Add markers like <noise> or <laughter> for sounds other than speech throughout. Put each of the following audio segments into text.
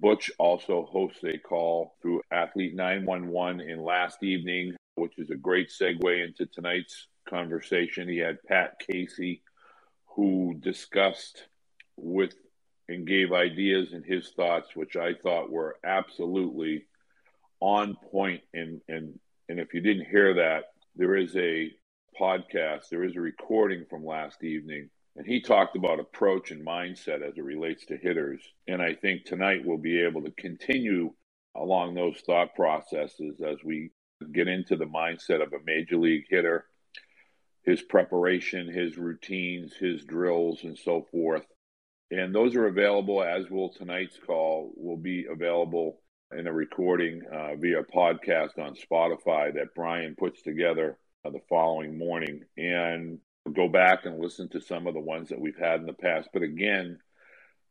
Butch also hosts a call through Athlete 911 in last evening, which is a great segue into tonight's conversation. He had Pat Casey, who discussed with and gave ideas and his thoughts, which I thought were absolutely on point. And and and if you didn't hear that, there is a podcast, there is a recording from last evening and he talked about approach and mindset as it relates to hitters. And I think tonight we'll be able to continue along those thought processes as we get into the mindset of a major league hitter, his preparation, his routines, his drills, and so forth. And those are available, as will tonight's call, will be available in a recording uh, via podcast on Spotify that Brian puts together uh, the following morning. And go back and listen to some of the ones that we've had in the past. But again,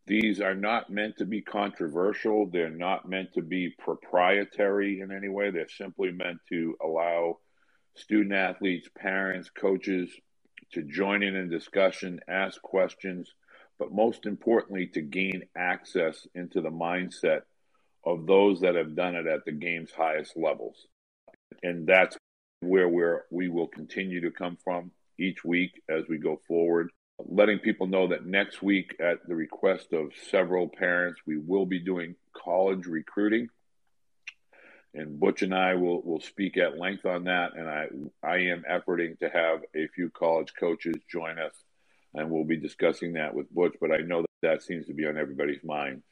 these are not meant to be controversial. They're not meant to be proprietary in any way. They're simply meant to allow student athletes, parents, coaches to join in a discussion, ask questions, but most importantly, to gain access into the mindset of those that have done it at the game's highest levels. And that's where we're, we will continue to come from each week as we go forward. Letting people know that next week, at the request of several parents, we will be doing college recruiting. And Butch and I will, will speak at length on that. And I, I am efforting to have a few college coaches join us, and we'll be discussing that with Butch. But I know that that seems to be on everybody's mind.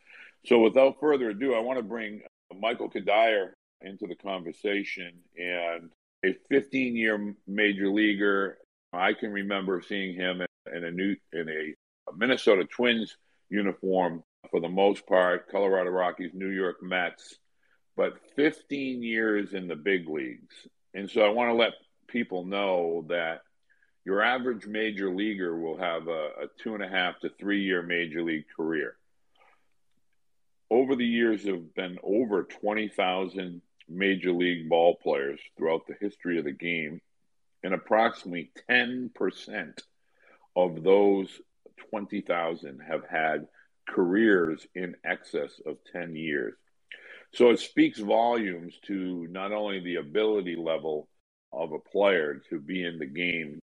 So without further ado, I want to bring uh, Michael Cuddyer into the conversation and a 15 year major leaguer I can remember seeing him in, a new in a Minnesota Twins uniform for the most part, Colorado Rockies, New York Mets, but 15 years in the big leagues. And so I want to let people know that your average major leaguer will have a, a two and a half to three year major league career. Over the years, there have been over 20,000 major league ball players throughout the history of the game and approximately 10% of those 20,000 have had careers in excess of 10 years. So it speaks volumes to not only the ability level of a player to be in the game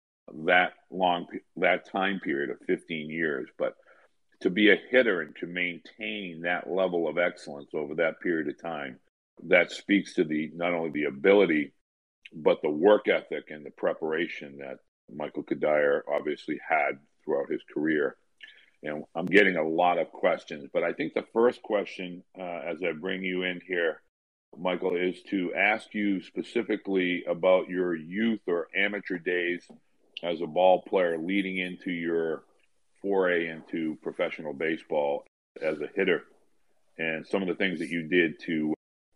that long that time period of 15 years, but to be a hitter and to maintain that level of excellence over that period of time that speaks to the not only the ability but the work ethic and the preparation that Michael Cuddyer obviously had throughout his career. And I'm getting a lot of questions, but I think the first question, uh, as I bring you in here, Michael, is to ask you specifically about your youth or amateur days as a ball player leading into your foray into professional baseball as a hitter and some of the things that you did to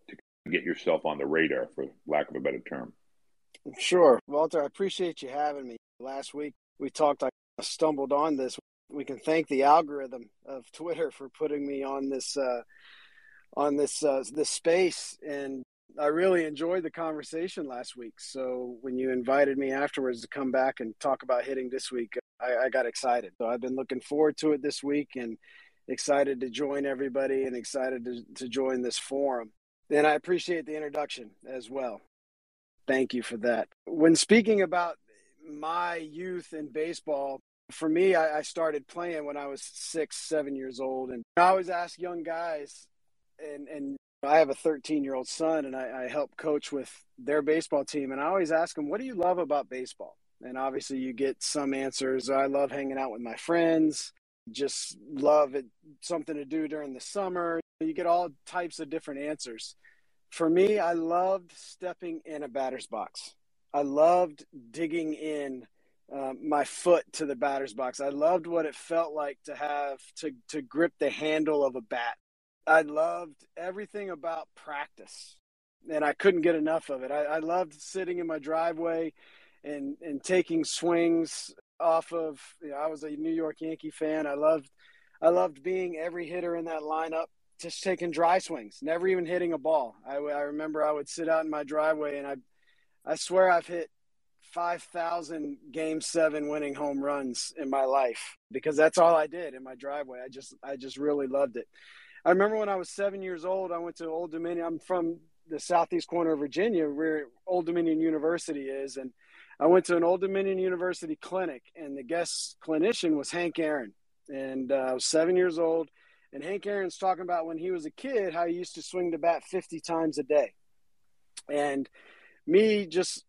to get yourself on the radar for lack of a better term. Sure. Walter, I appreciate you having me. Last week we talked, I stumbled on this. We can thank the algorithm of <laughs> Twitter for putting me on this uh, on this uh, this space and I really enjoyed the conversation last week. So when you invited me afterwards to come back and talk about hitting this week, I, I, got excited. So I've been looking forward to it this week and excited to join everybody and excited to, to join this forum. And I appreciate the introduction as well. Thank you for that. When speaking about my youth in baseball, for me, I, I, started playing when I was six, seven years old. And I always ask young guys, and, and I have a 13 year old son, and I, I help coach with their baseball team. And I always ask them, What do you love about baseball? And obviously, you get some answers. I love hanging out with my friends, just love it, something to do during the summer. You get all types of different answers for me, I loved stepping in a batter's box. I loved digging in um, my foot to the batter's box. I loved what it felt like to have to to grip the handle of a bat. I loved everything about practice, and I couldn't get enough of it. I, I loved sitting in my driveway and and taking swings off of. You know, I was a New York Yankee fan. I loved I loved being every hitter in that lineup just taking dry swings, never even hitting a ball. I, I remember I would sit out in my driveway and I, I swear I've hit 5,000 game seven winning home runs in my life because that's all I did in my driveway. I just, I just really loved it. I remember when I was seven years old, I went to Old Dominion. I'm from the southeast corner of Virginia, where Old Dominion University is, and I went to an Old Dominion University clinic, and the guest clinician was Hank Aaron, and uh, I was seven years old. And Hank Aaron's talking about when he was a kid how he used to swing the bat 50 times a day, and me just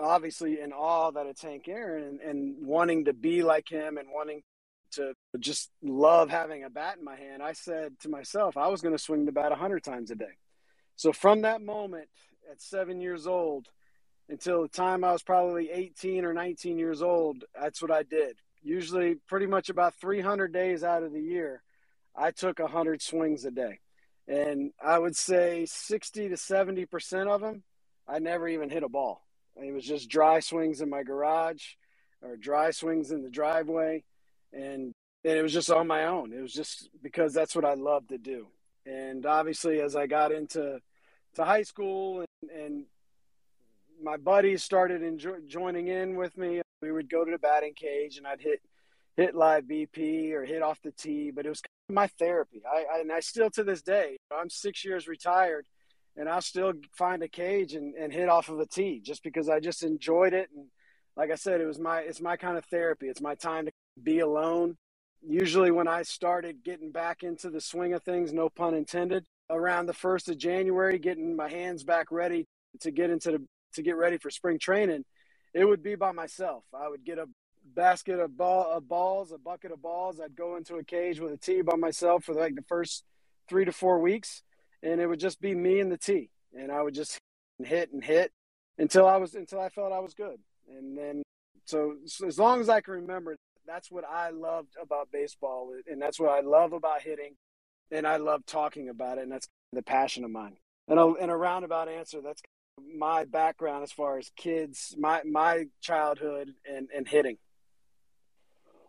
obviously in awe that it's Hank Aaron and, and wanting to be like him and wanting to just love having a bat in my hand, I said to myself, I was going to swing the bat 100 times a day. So from that moment at seven years old until the time I was probably 18 or 19 years old, that's what I did. Usually, pretty much about 300 days out of the year, I took 100 swings a day. And I would say 60 to 70% of them, I never even hit a ball. It was just dry swings in my garage or dry swings in the driveway and and it was just on my own. It was just because that's what I love to do. And obviously, as I got into to high school and, and my buddies started enjoy, joining in with me, we would go to the batting cage and I'd hit hit live BP or hit off the tee. But it was my therapy. I, I and I still to this day, I'm six years retired, and I'll still find a cage and, and hit off of a tee just because I just enjoyed it and like I said, it was my it's my kind of therapy. It's my time to be alone. Usually, when I started getting back into the swing of things, no pun intended, around the first of January, getting my hands back ready to get into the to get ready for spring training, it would be by myself. I would get a basket of ball of balls, a bucket of balls. I'd go into a cage with a tee by myself for like the first three to four weeks, and it would just be me and the tee, and I would just hit and hit until I was until I felt I was good, and then so, so as long as I can remember, that's what I loved about baseball, and that's what I love about hitting, and I love talking about it, and that's the passion of mine. And a, in a roundabout answer, that's my background as far as kids, my my childhood, and and hitting.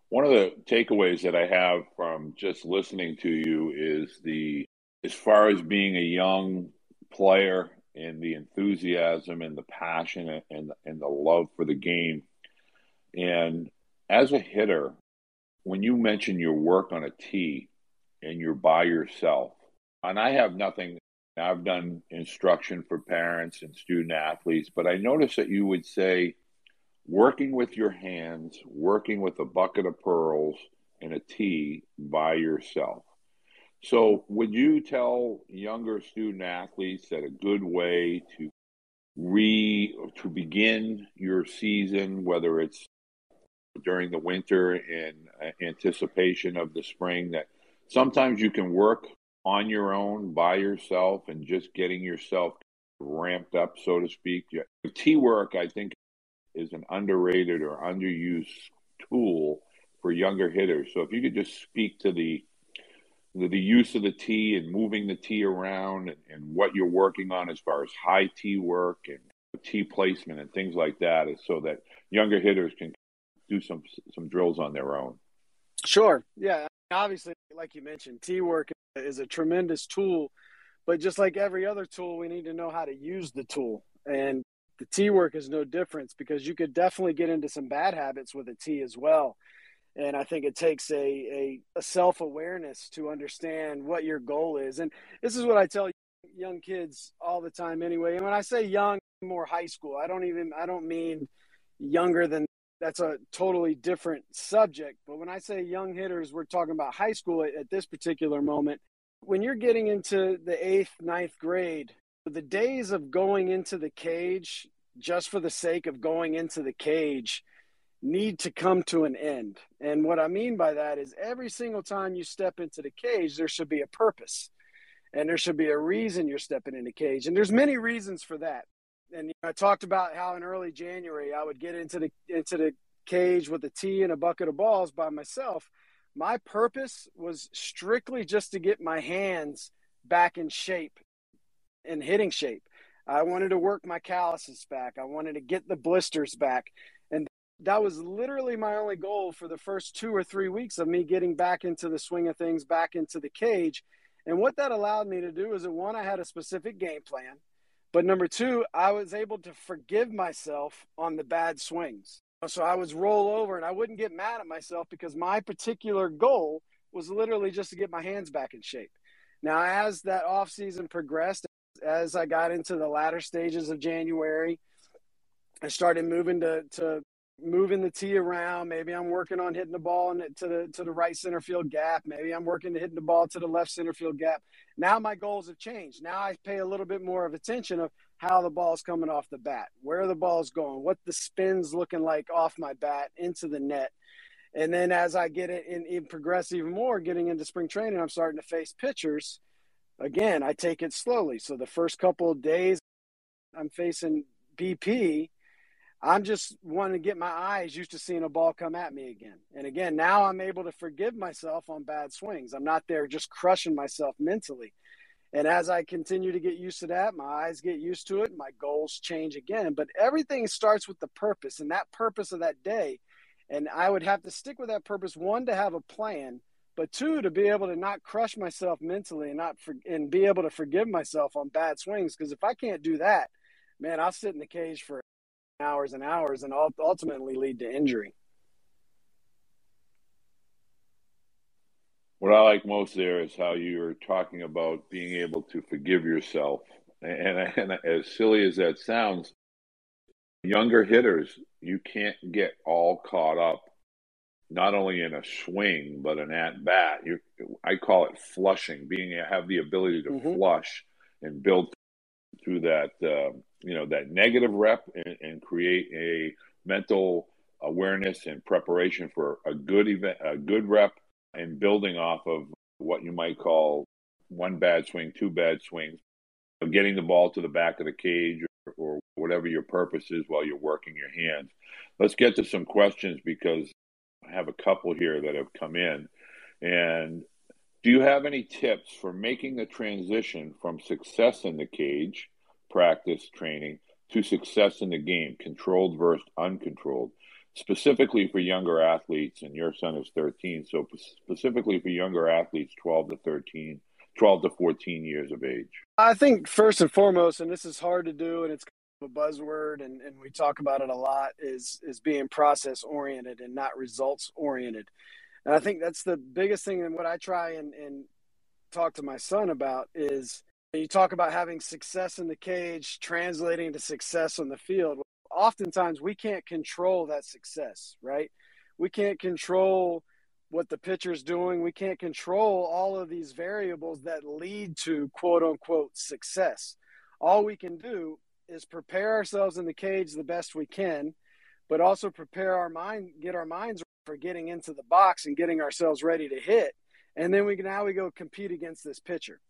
One of the takeaways that I have from just listening to you is the as far as being a young player and the enthusiasm and the passion and and the love for the game. And as a hitter, when you mention your work on a tee and you're by yourself, and I have nothing, I've done instruction for parents and student athletes, but I notice that you would say working with your hands, working with a bucket of pearls and a tee by yourself. So, would you tell younger student athletes that a good way to re to begin your season, whether it's during the winter in anticipation of the spring that sometimes you can work on your own by yourself and just getting yourself ramped up, so to speak. Tee work, I think, is an underrated or underused tool for younger hitters. So if you could just speak to the the, the use of the tee and moving the tee around and, and, what you're working on as far as high tee work and tee placement and things like that is so that younger hitters can do some some drills on their own. Sure. Yeah. Obviously, like you mentioned, tee work is a tremendous tool, but just like every other tool, we need to know how to use the tool. And the tee work is no difference because you could definitely get into some bad habits with a tee as well. And I think it takes a, a, a self awareness to understand what your goal is. And this is what I tell young kids all the time anyway. And when I say young, more high school, I don't even, I don't mean younger than that's a totally different subject. But when I say young hitters, we're talking about high school at, at, this particular moment. When you're getting into the eighth, ninth grade, the days of going into the cage just for the sake of going into the cage need to come to an end. And what I mean by that is every single time you step into the cage, there should be a purpose and there should be a reason you're stepping in the cage. And there's many reasons for that and you know, I talked about how in early January I would get into the into the cage with a tee and a bucket of balls by myself. My purpose was strictly just to get my hands back in shape in hitting shape. I wanted to work my calluses back. I wanted to get the blisters back. And that was literally my only goal for the first two or three weeks of me getting back into the swing of things, back into the cage. And what that allowed me to do is that one, I had a specific game plan. But number two, I was able to forgive myself on the bad swings. So I was roll over and I wouldn't get mad at myself because my particular goal was literally just to get my hands back in shape. Now, as that off season progressed, as I got into the latter stages of January, I started moving to to moving the tee around. Maybe I'm working on hitting the ball to the to the right center field gap. Maybe I'm working to hitting the ball to the left center field gap. Now my goals have changed. Now I pay a little bit more of attention of how the ball's coming off the bat, where the ball's going, what the spin's looking like off my bat into the net. And then as I get it in, in progress even more, getting into spring training, I'm starting to face pitchers. Again, I take it slowly. So the first couple of days I'm facing BP, I'm just wanting to get my eyes used to seeing a ball come at me again. And again, now I'm able to forgive myself on bad swings. I'm not there just crushing myself mentally. And as I continue to get used to that, my eyes get used to it, my goals change again. But everything starts with the purpose and that purpose of that day. And I would have to stick with that purpose one to have a plan, but two to be able to not crush myself mentally and not for, and be able to forgive myself on bad swings. Because if I can't do that, man, I'll sit in the cage for hours and hours and ultimately lead to injury. What I like most there is how you're talking about being able to forgive yourself. And, and as silly as that sounds, younger hitters, you can't get all caught up not only in a swing but an at bat. You, I call it flushing, being have the ability to mm-hmm. flush and build through that uh, you know that negative rep and, and, create a mental awareness and preparation for a good event, a good rep, and building off of what you might call one bad swing, two bad swings, getting the ball to the back of the cage or, or whatever your purpose is while you're working your hands. Let's get to some questions because I have a couple here that have come in. And do you have any tips for making the transition from success in the cage practice training to success in the game, controlled versus uncontrolled, specifically for younger athletes. And your son is 13, so specifically for younger athletes, 12 to 13, 12 to 14 years of age. I think first and foremost, and this is hard to do, and it's a buzzword, and, and we talk about it a lot, is is being process oriented and not results oriented. And I think that's the biggest thing. And what I try and, and talk to my son about is you talk about having success in the cage translating to success on the field. Oftentimes, we can't control that success, right? We can't control what the pitcher's doing. We can't control all of these variables that lead to quote unquote success. All we can do is prepare ourselves in the cage the best we can, but also prepare our mind, get our minds for getting into the box and getting ourselves ready to hit. And then we can now we go compete against this pitcher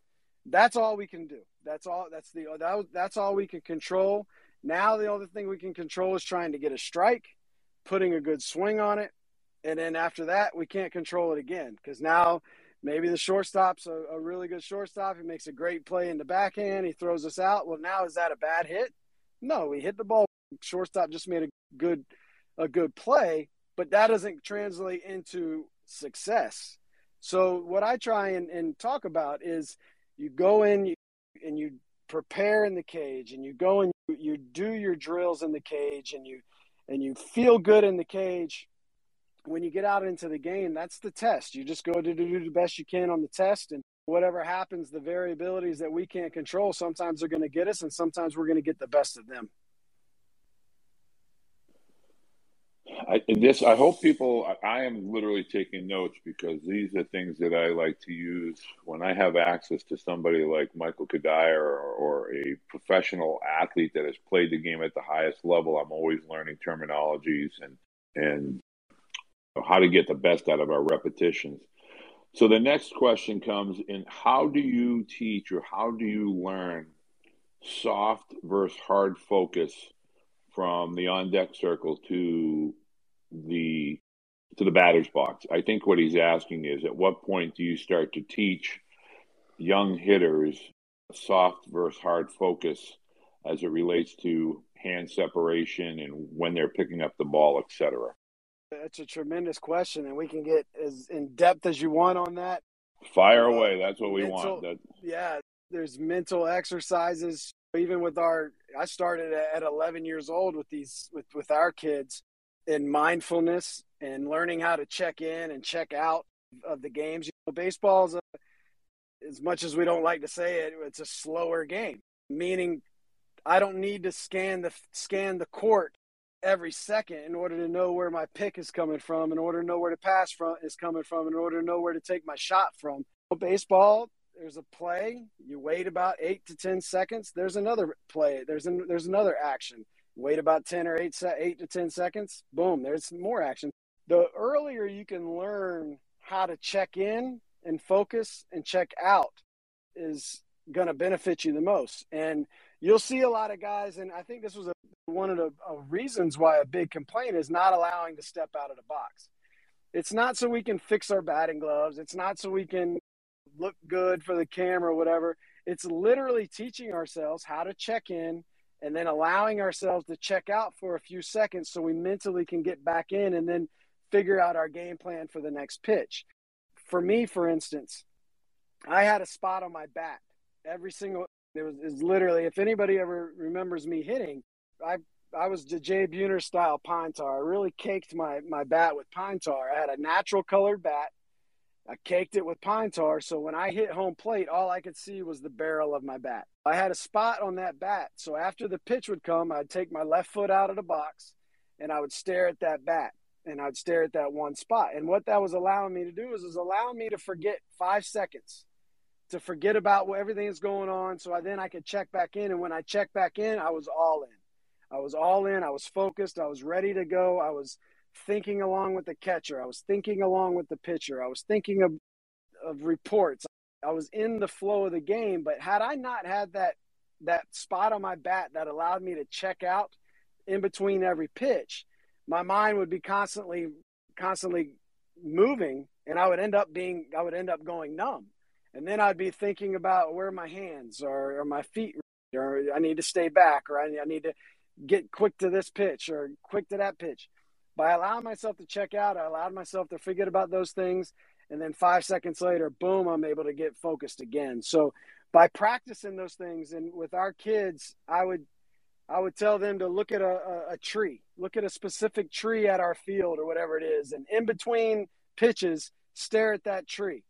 that's all we can do. That's all. That's the that, that's all we can control. Now the only thing we can control is trying to get a strike, putting a good swing on it, and then after that we can't control it again because now maybe the shortstop's a, a really good shortstop. He makes a great play in the backhand. He throws us out. Well, now is that a bad hit? No, we hit the ball. Shortstop just made a good a good play, but that doesn't translate into success. So what I try and, and talk about is you go in and you prepare in the cage and you go and you, you do your drills in the cage and you and you feel good in the cage when you get out into the game that's the test you just go to do the best you can on the test and whatever happens the variabilities that we can't control sometimes they're going to get us and sometimes we're going to get the best of them I, this, I hope people. I am literally taking notes because these are things that I like to use when I have access to somebody like Michael Cuddyer or, or a professional athlete that has played the game at the highest level. I'm always learning terminologies and and how to get the best out of our repetitions. So the next question comes in: How do you teach or how do you learn soft versus hard focus? from the on deck circle to the to the batter's box. I think what he's asking is at what point do you start to teach young hitters soft versus hard focus as it relates to hand separation and when they're picking up the ball, etc. That's a tremendous question, and we can get as in depth as you want on that. Fire uh, away. That's what we mental, want. That... Yeah, there's mental exercises. Even with our, I started at 11 years old with these with with our kids, in mindfulness and learning how to check in and check out of the games. You know, baseball is a as much as we don't like to say it, it's a slower game, meaning I don't need to scan the scan the court every second in order to know where my pick is coming from, in order to know where the pass from is coming from, in order to know where to take my shot from. Baseball, there's a play. You wait about eight to ten seconds. There's another play. There's an, there's another action. Wait about ten or eight eight to ten seconds. Boom. There's more action. The earlier you can learn how to check in and focus and check out is going to benefit you the most. And you'll see a lot of guys, and I think this was a, one of the reasons why a big complaint is not allowing to step out of the box. It's not so we can fix our batting gloves. It's not so we can look good for the camera whatever. It's literally teaching ourselves how to check in and then allowing ourselves to check out for a few seconds so we mentally can get back in and then figure out our game plan for the next pitch. For me, for instance, I had a spot on my bat every single it was, was literally if anybody ever remembers me hitting, I I was the Jay Buhner style pine tar. I really caked my my bat with pine tar. I had a natural colored bat. I caked it with pine tar, so when I hit home plate, all I could see was the barrel of my bat. I had a spot on that bat, so after the pitch would come, I'd take my left foot out of the box and I would stare at that bat and I'd stare at that one spot. And what that was allowing me to do is, was allowing me to forget five seconds to forget about what everything is going on. So I, then I could check back in. And when I checked back in, I was all in. I was all in. I was focused. I was ready to go. I was thinking along with the catcher. I was thinking along with the pitcher. I was thinking of, of reports. I was in the flow of the game. But had I not had that that spot on my bat that allowed me to check out in between every pitch, my mind would be constantly constantly moving and I would end up being I would end up going numb and then I'd be thinking about where my hands or, or my feet, or I need to stay back, or I, I need to get quick to this pitch or quick to that pitch. By allowing myself to check out, I allowed myself to forget about those things. And then five seconds later, boom, I'm able to get focused again. So by practicing those things and with our kids, I would I would tell them to look at a, a, tree, look at a specific tree at our field or whatever it is. And in between pitches, stare at that tree.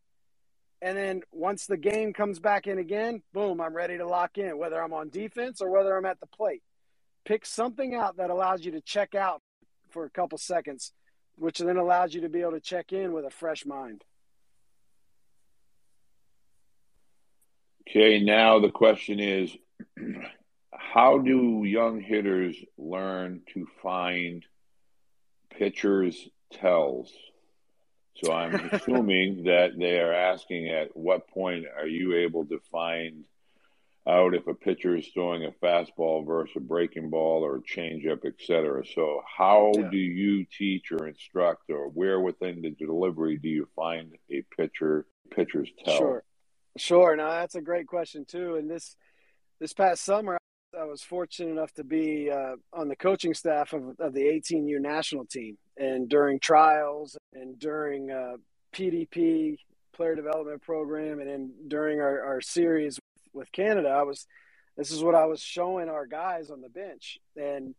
And then once the game comes back in again, boom, I'm ready to lock in, whether I'm on defense or whether I'm at the plate. Pick something out that allows you to check out for a couple seconds, which then allows you to be able to check in with a fresh mind. Okay, now the question is <clears throat> how do young hitters learn to find pitchers' tells? So I'm <laughs> assuming that they are asking at what point are you able to find out if a pitcher is throwing a fastball versus a breaking ball or a changeup, et cetera. So how yeah. do you teach or instruct or where within the delivery do you find a pitcher pitcher's tell? Sure. Sure. Now that's a great question too. And this this past summer I was fortunate enough to be uh, on the coaching staff of, of the 18U national team. And during trials and during uh, PDP, player development program, and then during our, our series with Canada, I was this is what I was showing our guys on the bench. And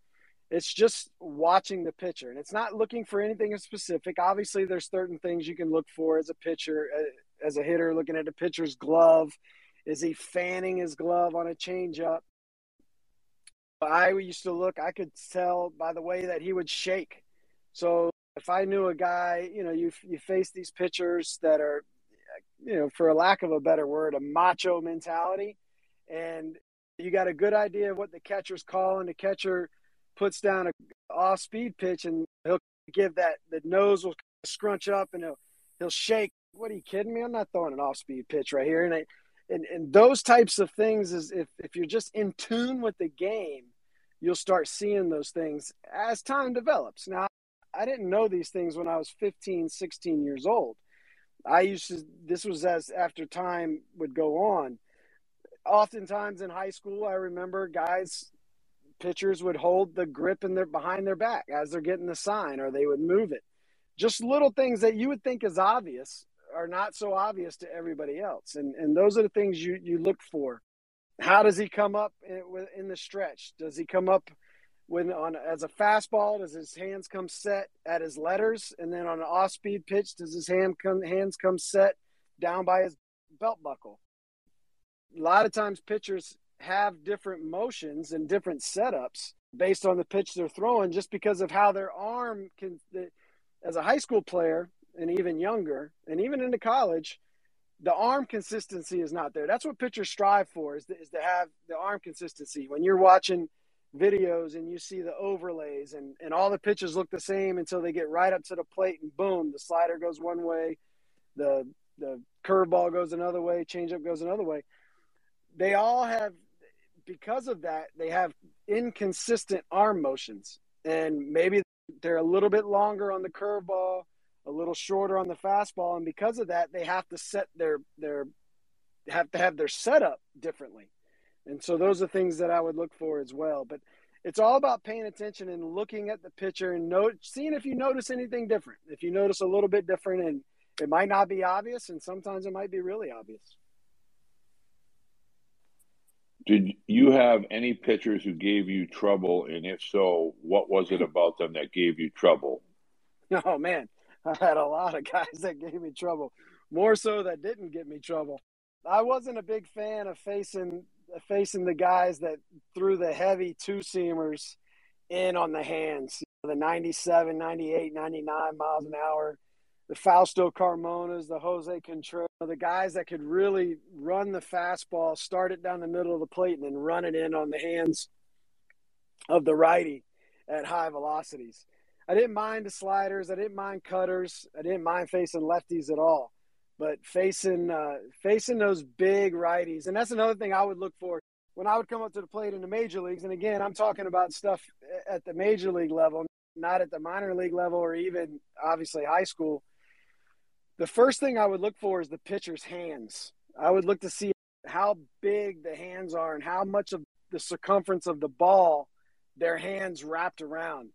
it's just watching the pitcher. And it's not looking for anything specific. Obviously, there's certain things you can look for as a pitcher, as a hitter, looking at a pitcher's glove. Is he fanning his glove on a changeup? I used to look, I could tell by the way that he would shake. So if I knew a guy, you know, you you face these pitchers that are, you know, for a lack of a better word, a macho mentality, and you got a good idea of what the catcher's calling. The catcher puts down a off speed pitch, and he'll give that the nose will scrunch up, and he'll he'll shake. What are you kidding me? I'm not throwing an off speed pitch right here, and I, and, and those types of things is if, if you're just in tune with the game you'll start seeing those things as time develops now i didn't know these things when i was 15 16 years old i used to this was as after time would go on oftentimes in high school i remember guys pitchers would hold the grip in their behind their back as they're getting the sign or they would move it just little things that you would think is obvious are not so obvious to everybody else. And and those are the things you you look for. How does he come up in, in the stretch? Does he come up when on as a fastball? Does his hands come set at his letters, and then on an off-speed pitch, does his hand come hands come set down by his belt buckle? A lot of times pitchers have different motions and different setups based on the pitch they're throwing just because of how their arm can as a high school player and even younger and even into college the arm consistency is not there that's what pitchers strive for is is to have the arm consistency when you're watching videos and you see the overlays and, and all the pitches look the same until they get right up to the plate and boom the slider goes one way the the curveball goes another way changeup goes another way they all have because of that, they have inconsistent arm motions. And maybe they're a little bit longer on the curveball, a little shorter on the fastball. And because of that, they have to set their, their, have to have their setup differently. And so those are things that I would look for as well. But it's all about paying attention and looking at the pitcher and note, seeing if you notice anything different. If you notice a little bit different, and it might not be obvious, and sometimes it might be really obvious. Did you have any pitchers who gave you trouble? And if so, what was it about them that gave you trouble? <laughs> Oh, man. I had a lot of guys that gave me trouble, more so that didn't get me trouble. I wasn't a big fan of facing facing the guys that threw the heavy two seamers in on the hands, the 97, 98, 99 miles an hour the Fausto Carmonas, the Jose Contreras, the guys that could really run the fastball, start it down the middle of the plate, and then run it in on the hands of the righty at high velocities. I didn't mind the sliders. I didn't mind cutters. I didn't mind facing lefties at all. But facing uh, facing those big righties, and that's another thing I would look for when I would come up to the plate in the major leagues. And again, I'm talking about stuff at the major league level, not at the minor league level or even obviously high school the first thing I would look for is the pitcher's hands. I would look to see how big the hands are and how much of the circumference of the ball their hands wrapped around.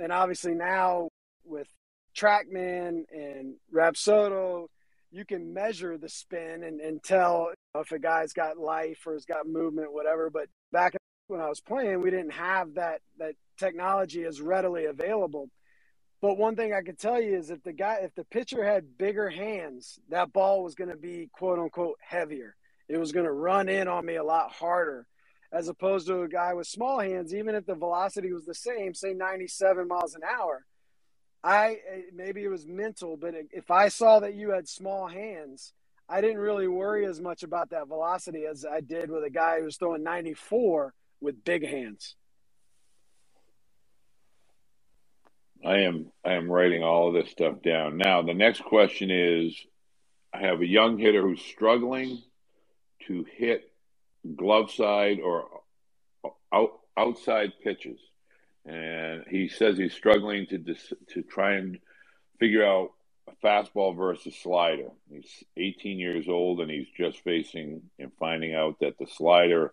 And obviously now with TrackMan and Rapsodo, you can measure the spin and, and tell if a guy's got life or has got movement, whatever. But back when I was playing, we didn't have that that technology as readily available. But one thing I can tell you is if the guy, if the pitcher had bigger hands, that ball was going to be quote unquote heavier. It was going to run in on me a lot harder, as opposed to a guy with small hands. Even if the velocity was the same, say 97 miles an hour, I eh, maybe it was mental, but if I saw that you had small hands, I didn't really worry as much about that velocity as I did with a guy who was throwing 94 with big hands. I am I am writing all of this stuff down. Now the next question is I have a young hitter who's struggling to hit glove side or out, outside pitches. And he says he's struggling to dis, to try and figure out a fastball versus slider. He's 18 years old and he's just facing and finding out that the slider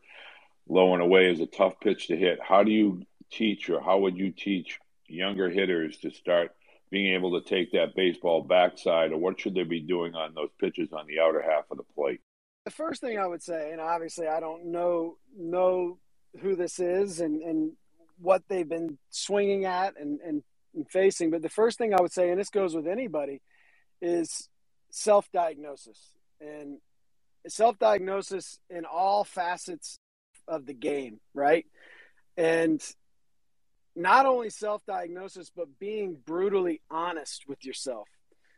low and away is a tough pitch to hit. How do you teach or how would you teach younger hitters to start being able to take that baseball backside, or what should they be doing on those pitches on the outer half of the plate? The first thing I would say, and obviously I don't know know who this is and and what they've been swinging at and, and, and facing, but the first thing I would say, and this goes with anybody, is self diagnosis and self diagnosis in all facets of the game, right? And not only self diagnosis, but being brutally honest with yourself.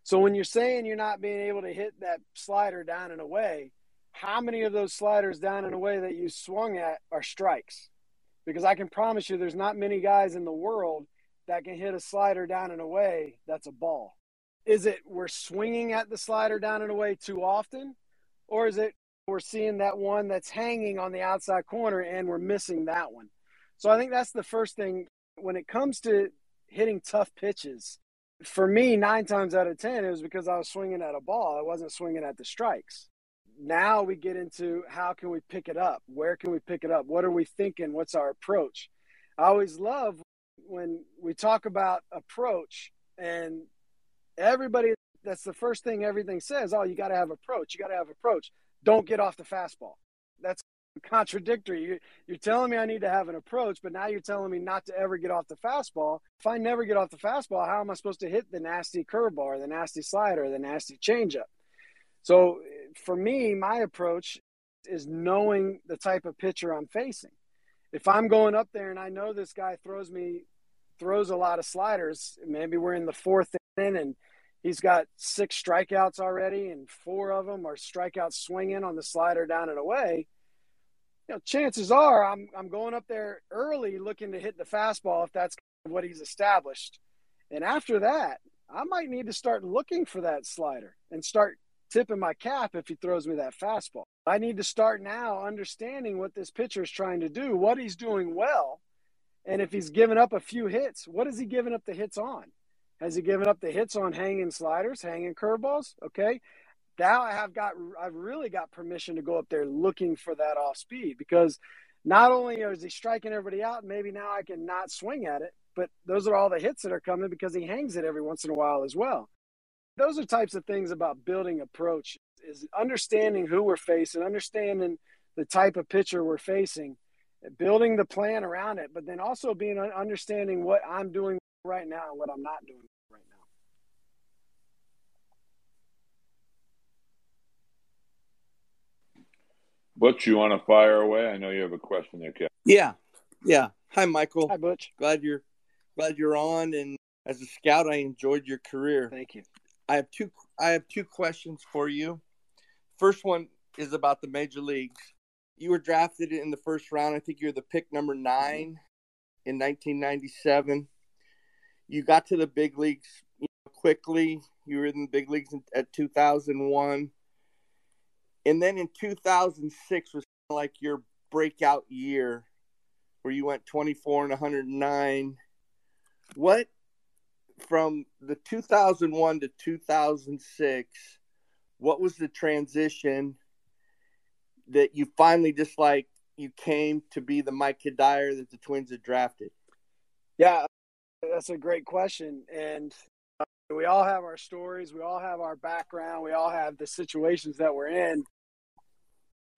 So when you're saying you're not being able to hit that slider down and away, how many of those sliders down and away that you swung at are strikes? Because I can promise you there's not many guys in the world that can hit a slider down and away that's a ball. Is it we're swinging at the slider down and away too often? Or is it we're seeing that one that's hanging on the outside corner and we're missing that one? So I think that's the first thing when it comes to hitting tough pitches, for me, nine times out of 10, it was because I was swinging at a ball. I wasn't swinging at the strikes. Now we get into how can we pick it up? Where can we pick it up? What are we thinking? What's our approach? I always love when we talk about approach and everybody that's the first thing everything says oh you got to have approach you got to have approach don't get off the fastball that's contradictory. You, you're telling me I need to have an approach, but now you're telling me not to ever get off the fastball. If I never get off the fastball, how am I supposed to hit the nasty curveball or the nasty slider or the nasty changeup? So for me, my approach is knowing the type of pitcher I'm facing. If I'm going up there and I know this guy throws me throws a lot of sliders, maybe we're in the fourth inning and he's got six strikeouts already and four of them are strikeouts swinging on the slider down and away. You know, chances are I'm I'm going up there early looking to hit the fastball if that's what he's established. And after that, I might need to start looking for that slider and start tipping my cap if he throws me that fastball. I need to start now understanding what this pitcher is trying to do, what he's doing well, and if he's given up a few hits, what is he giving up the hits on? Has he given up the hits on hanging sliders, hanging curveballs? Okay. Now I have got, I've really got permission to go up there looking for that off speed because not only is he striking everybody out, maybe now I can not swing at it, but those are all the hits that are coming because he hangs it every once in a while as well. Those are types of things about building approach is understanding who we're facing, understanding the type of pitcher we're facing, building the plan around it, but then also being understanding what I'm doing right now and what I'm not doing right now. Butch, you want to fire away? I know you have a question there, Kevin. Yeah, yeah. Hi, Michael. Hi, Butch. Glad you're glad you're on. And as a scout, I enjoyed your career. Thank you. I have two. I have two questions for you. First one is about the major leagues. You were drafted in the first round. I think you're the pick number nine in 1997. You got to the big leagues quickly. You were in the big leagues in, at 2001, and then in 2006 was like your breakout year, where you went 24 and 109. What from the 2001 to 2006? What was the transition? that you finally just like you came to be the Mike Cuddyer that the Twins had drafted? Yeah, that's a great question, and uh, we all have our stories, we all have our background, we all have the situations that we're in.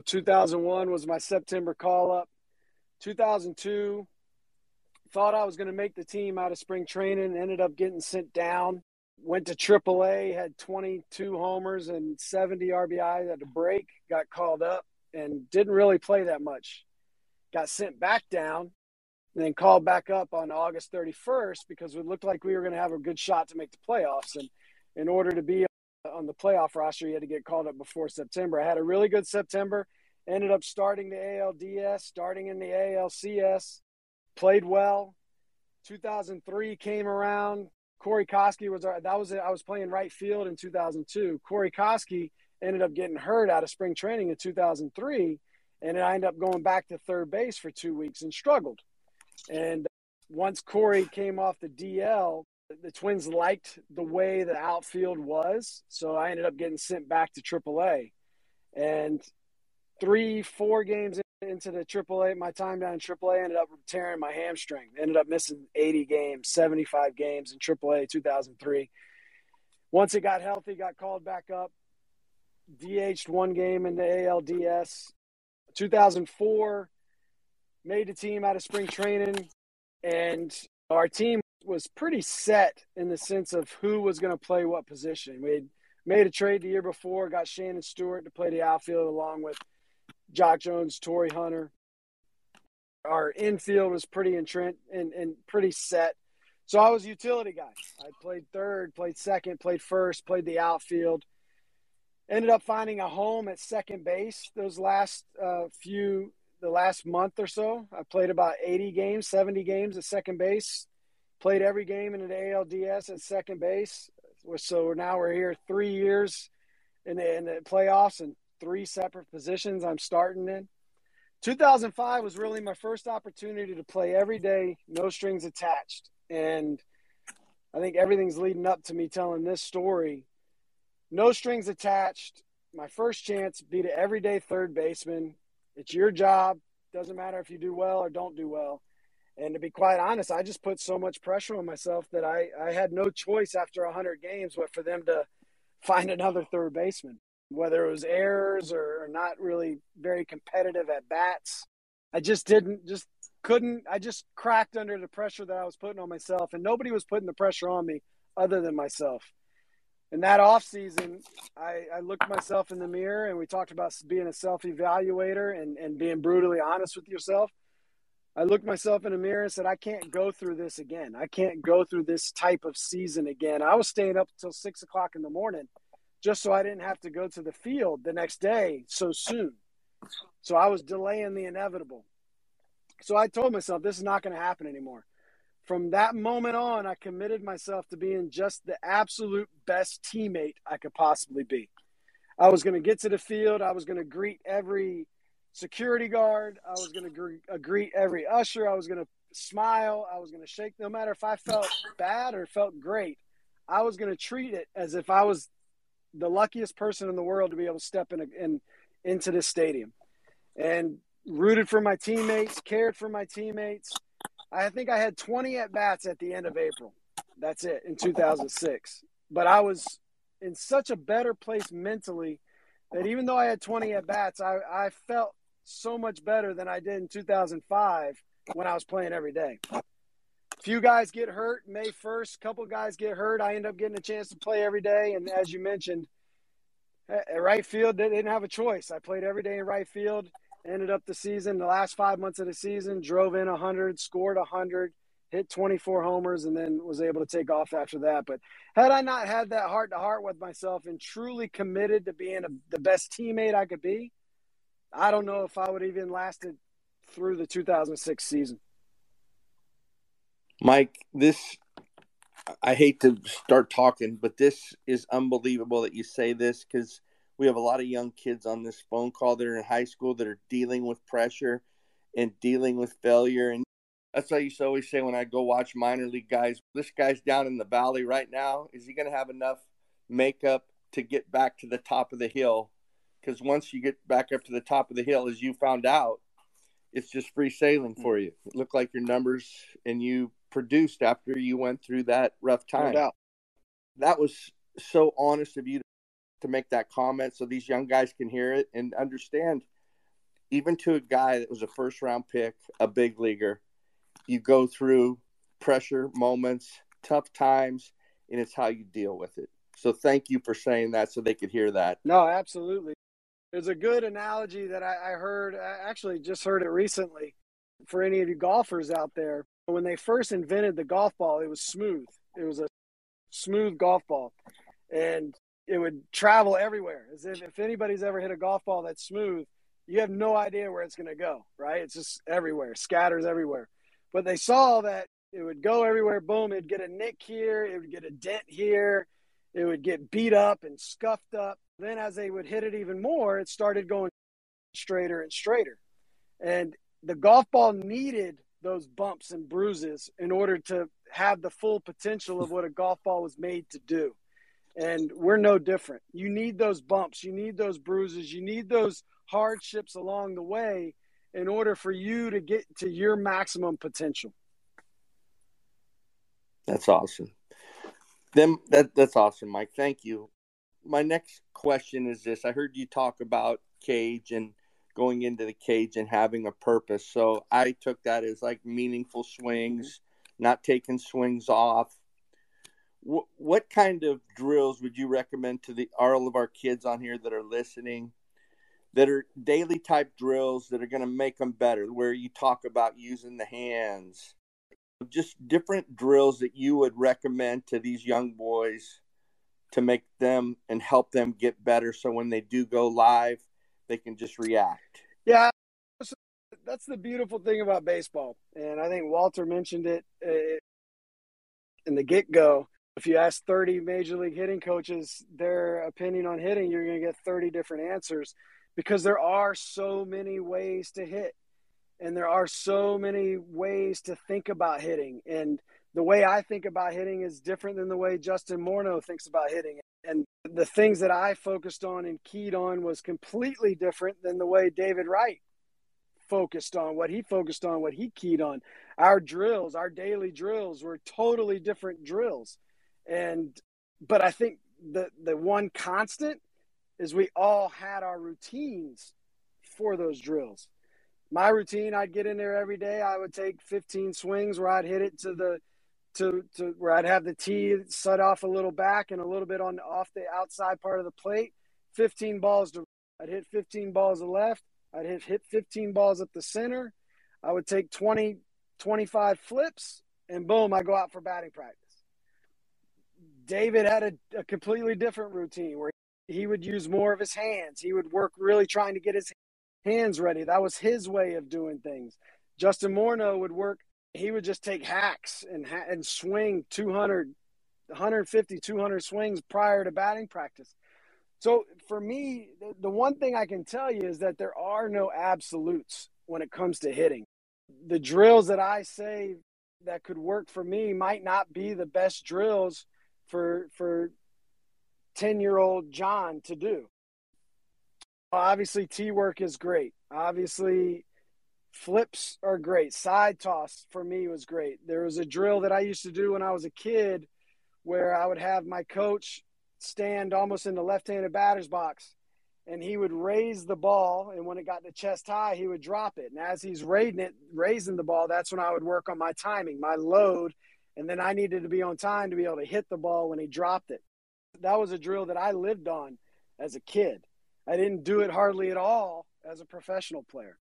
2001 was my September call up. 2002 thought I was going to make the team out of spring training, ended up getting sent down. Went to AAA, had 22 homers and 70 RBI at a break, got called up and didn't really play that much. Got sent back down and then called back up on August 31st because it looked like we were going to have a good shot to make the playoffs. And in order to be on the playoff roster, you had to get called up before September. I had a really good September, ended up starting the ALDS, starting in the ALCS, played well. 2003 came around. Corey Koskie was that was it. I was playing right field in 2002. Corey Koskie ended up getting hurt out of spring training in 2003 and I ended up going back to third base for two weeks and struggled. And once Corey came off the DL, the Twins liked the way the outfield was, so I ended up getting sent back to AAA. And three, four games into the AAA, my time down in AAA ended up tearing my hamstring. Ended up missing 80 games, 75 games in AAA 2003. Once it got healthy, got called back up, DH'd one game in the ALDS. 2004, made the team out of spring training, and our team was pretty set in the sense of who was going to play what position. We made a trade the year before, got Shannon Stewart to play the outfield along with Jacque Jones, Torii Hunter. Our infield was pretty entrenched and, and pretty set. So I was utility guy. I played third, played second, played first, played the outfield – ended up finding a home at second base those last uh, few the last month or so i played about 80 games 70 games at second base played every game in the alds at second base so now we're here three years in the, in the playoffs and three separate positions i'm starting in 2005 was really my first opportunity to play every day no strings attached and i think everything's leading up to me telling this story no strings attached. My first chance, be to everyday third baseman. It's your job. Doesn't matter if you do well or don't do well. And to be quite honest, I just put so much pressure on myself that I, I had no choice after 100 games but for them to find another third baseman, whether it was errors or, not really very competitive at bats. I just didn't, just couldn't, I just cracked under the pressure that I was putting on myself. And nobody was putting the pressure on me other than myself in that off season, I, I looked myself in the mirror and we talked about being a self evaluator and, and being brutally honest with yourself. I looked myself in the mirror and said, I can't go through this again. I can't go through this type of season again. I was staying up until six o'clock in the morning just so I didn't have to go to the field the next day so soon. So I was delaying the inevitable. So I told myself, this is not going to happen anymore from that moment on, I committed myself to being just the absolute best teammate I could possibly be. I was going to get to the field. I was going to greet every security guard. I was going to greet, uh, greet every usher. I was going to smile. I was going to shake, no matter if I felt bad or felt great. I was going to treat it as if I was the luckiest person in the world to be able to step in, a, in into this stadium, and rooted for my teammates, cared for my teammates I think I had 20 at bats at the end of April. That's it in 2006. But I was in such a better place mentally that even though I had 20 at bats, I, I felt so much better than I did in 2005 when I was playing every day. Few guys get hurt May 1st, couple guys get hurt. I end up getting a chance to play every day. And as you mentioned, at right field, they didn't have a choice. I played every day in right field ended up the season, the last five months of the season, drove in 100, scored 100, hit 24 homers, and then was able to take off after that. But had I not had that heart to heart with myself and truly committed to being a, the best teammate I could be, I don't know if I would even lasted through the 2006 season. Mike, this I hate to start talking, but this is unbelievable that you say this because we have a lot of young kids on this phone call that are in high school that are dealing with pressure and dealing with failure. And that's why I used to always say when I go watch minor league guys, this guy's down in the valley right now. Is he going to have enough makeup to get back to the top of the hill? Because once you get back up to the top of the hill, as you found out, it's just free sailing mm. for you. It looked like your numbers and you produced after you went through that rough time. No that was so honest of you to make that comment so these young guys can hear it and understand even to a guy that was a first round pick, a big leaguer, you go through pressure moments, tough times, and it's how you deal with it. So thank you for saying that so they could hear that. No, absolutely. There's a good analogy that I, I heard, I actually just heard it recently for any of you golfers out there. When they first invented the golf ball, it was smooth. It was a smooth golf ball. And it would travel everywhere. As if, if anybody's ever hit a golf ball that's smooth, you have no idea where it's going to go, right? It's just everywhere, scatters everywhere. But they saw that it would go everywhere. Boom, it'd get a nick here, it would get a dent here, it would get beat up and scuffed up. Then, as they would hit it even more, it started going straighter and straighter. And the golf ball needed those bumps and bruises in order to have the full potential of what a golf ball was made to do and we're no different. You need those bumps, you need those bruises, you need those hardships along the way in order for you to get to your maximum potential. That's awesome. Then that that's awesome, Mike. Thank you. My next question is this: I heard you talk about cage and going into the cage and having a purpose. So I took that as like meaningful swings, not taking swings off, what, kind of drills would you recommend to the all of our kids on here that are listening that are daily type drills that are going to make them better where you talk about using the hands just different drills that you would recommend to these young boys to make them and help them get better so when they do go live they can just react yeah that's the beautiful thing about baseball and i think walter mentioned it uh, in the get-go if you ask 30 major league hitting coaches their opinion on hitting, you're going to get 30 different answers because there are so many ways to hit and there are so many ways to think about hitting. And the way I think about hitting is different than the way Justin Morneau thinks about hitting. And the things that I focused on and keyed on was completely different than the way David Wright focused on, what he focused on, what he keyed on. Our drills, our daily drills were totally different drills and but I think the the one constant is we all had our routines for those drills. My routine, I'd get in there every day. I would take 15 swings where I'd hit it to the to, to where I'd have the tee set off a little back and a little bit on off the outside part of the plate. 15 balls to I'd hit 15 balls to left. I'd hit hit 15 balls at the center. I would take 20 25 flips and boom, I go out for batting practice. David had a, a completely different routine where he would use more of his hands. He would work really trying to get his hands ready. That was his way of doing things. Justin Morneau would work. He would just take hacks and and swing 200, 150, 200 swings prior to batting practice. So for me, the, one thing I can tell you is that there are no absolutes when it comes to hitting. The drills that I say that could work for me might not be the best drills for for 10 year old John to do. Obviously, tee work is great. Obviously, flips are great. Side toss for me was great. There was a drill that I used to do when I was a kid where I would have my coach stand almost in the left handed batter's box and he would raise the ball and when it got to chest high he would drop it and as he's raising it raising the ball that's when i would work on my timing my load and then i needed to be on time to be able to hit the ball when he dropped it that was a drill that i lived on as a kid i didn't do it hardly at all as a professional player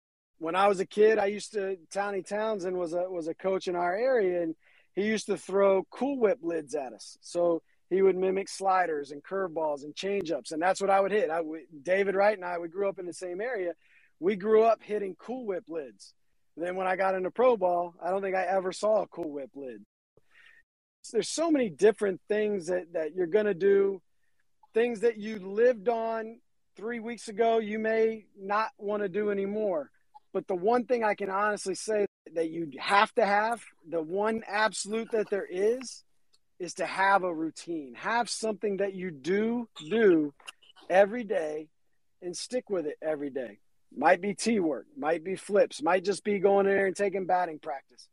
when i was a kid i used to Tony townsend was a was a coach in our area and he used to throw cool whip lids at us so he would mimic sliders and curveballs and changeups, and that's what I would hit. I David Wright and I, we grew up in the same area. We grew up hitting Cool Whip lids. then when I got into pro ball, I don't think I ever saw a Cool Whip lid. There's so many different things that that you're gonna do, things that you lived on three weeks ago, you may not want to do anymore. But the one thing I can honestly say that you have to have, the one absolute that there is, is to have a routine, have something that you do do every day and stick with it every day. Might be tee work, might be flips, might just be going in there and taking batting practice.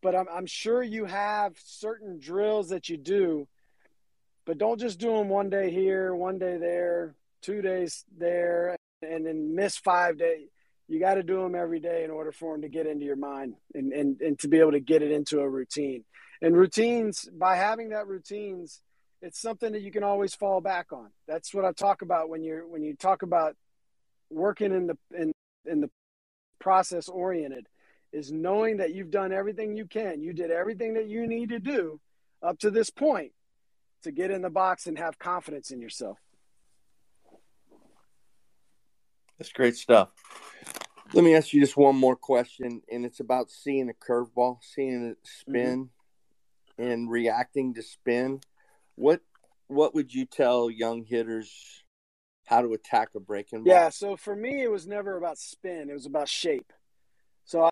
But I'm, I'm sure you have certain drills that you do, but don't just do them one day here, one day there, two days there, and then miss five days. You got to do them every day in order for them to get into your mind and, and, and to be able to get it into a routine. And routines by having that routines it's something that you can always fall back on. That's what i talk about when you're when you talk about working in the in in the process oriented is knowing that you've done everything you can. You did everything that you need to do up to this point to get in the box and have confidence in yourself that's great stuff let me ask you just one more question and it's about seeing a curveball seeing it spin mm-hmm and reacting to spin, what what would you tell young hitters how to attack a breaking ball? Yeah, so for me, it was never about spin; it was about shape. So I,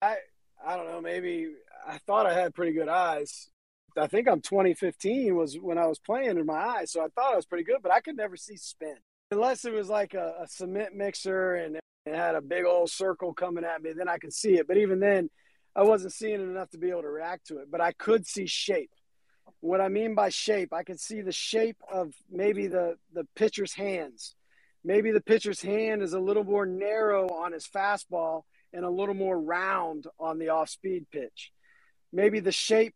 I, I don't know. Maybe I thought I had pretty good eyes. I think I'm 2015 was when I was playing in my eyes, so I thought I was pretty good, but I could never see spin unless it was like a, a cement mixer and it had a big old circle coming at me. Then I could see it, but even then, I wasn't seeing it enough to be able to react to it, but I could see shape. What I mean by shape, I could see the shape of maybe the the pitcher's hands. Maybe the pitcher's hand is a little more narrow on his fastball and a little more round on the off-speed pitch. Maybe the shape,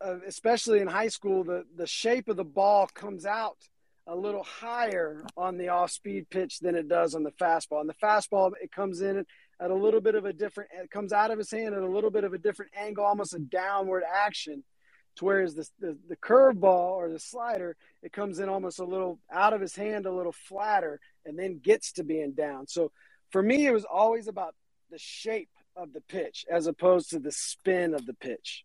of, especially in high school, the the shape of the ball comes out a little higher on the off-speed pitch than it does on the fastball. And the fastball, it comes in at a little bit of a different it comes out of his hand at a little bit of a different angle almost a downward action to whereas the, the, the curveball or the slider it comes in almost a little out of his hand a little flatter and then gets to being down. So for me it was always about the shape of the pitch as opposed to the spin of the pitch.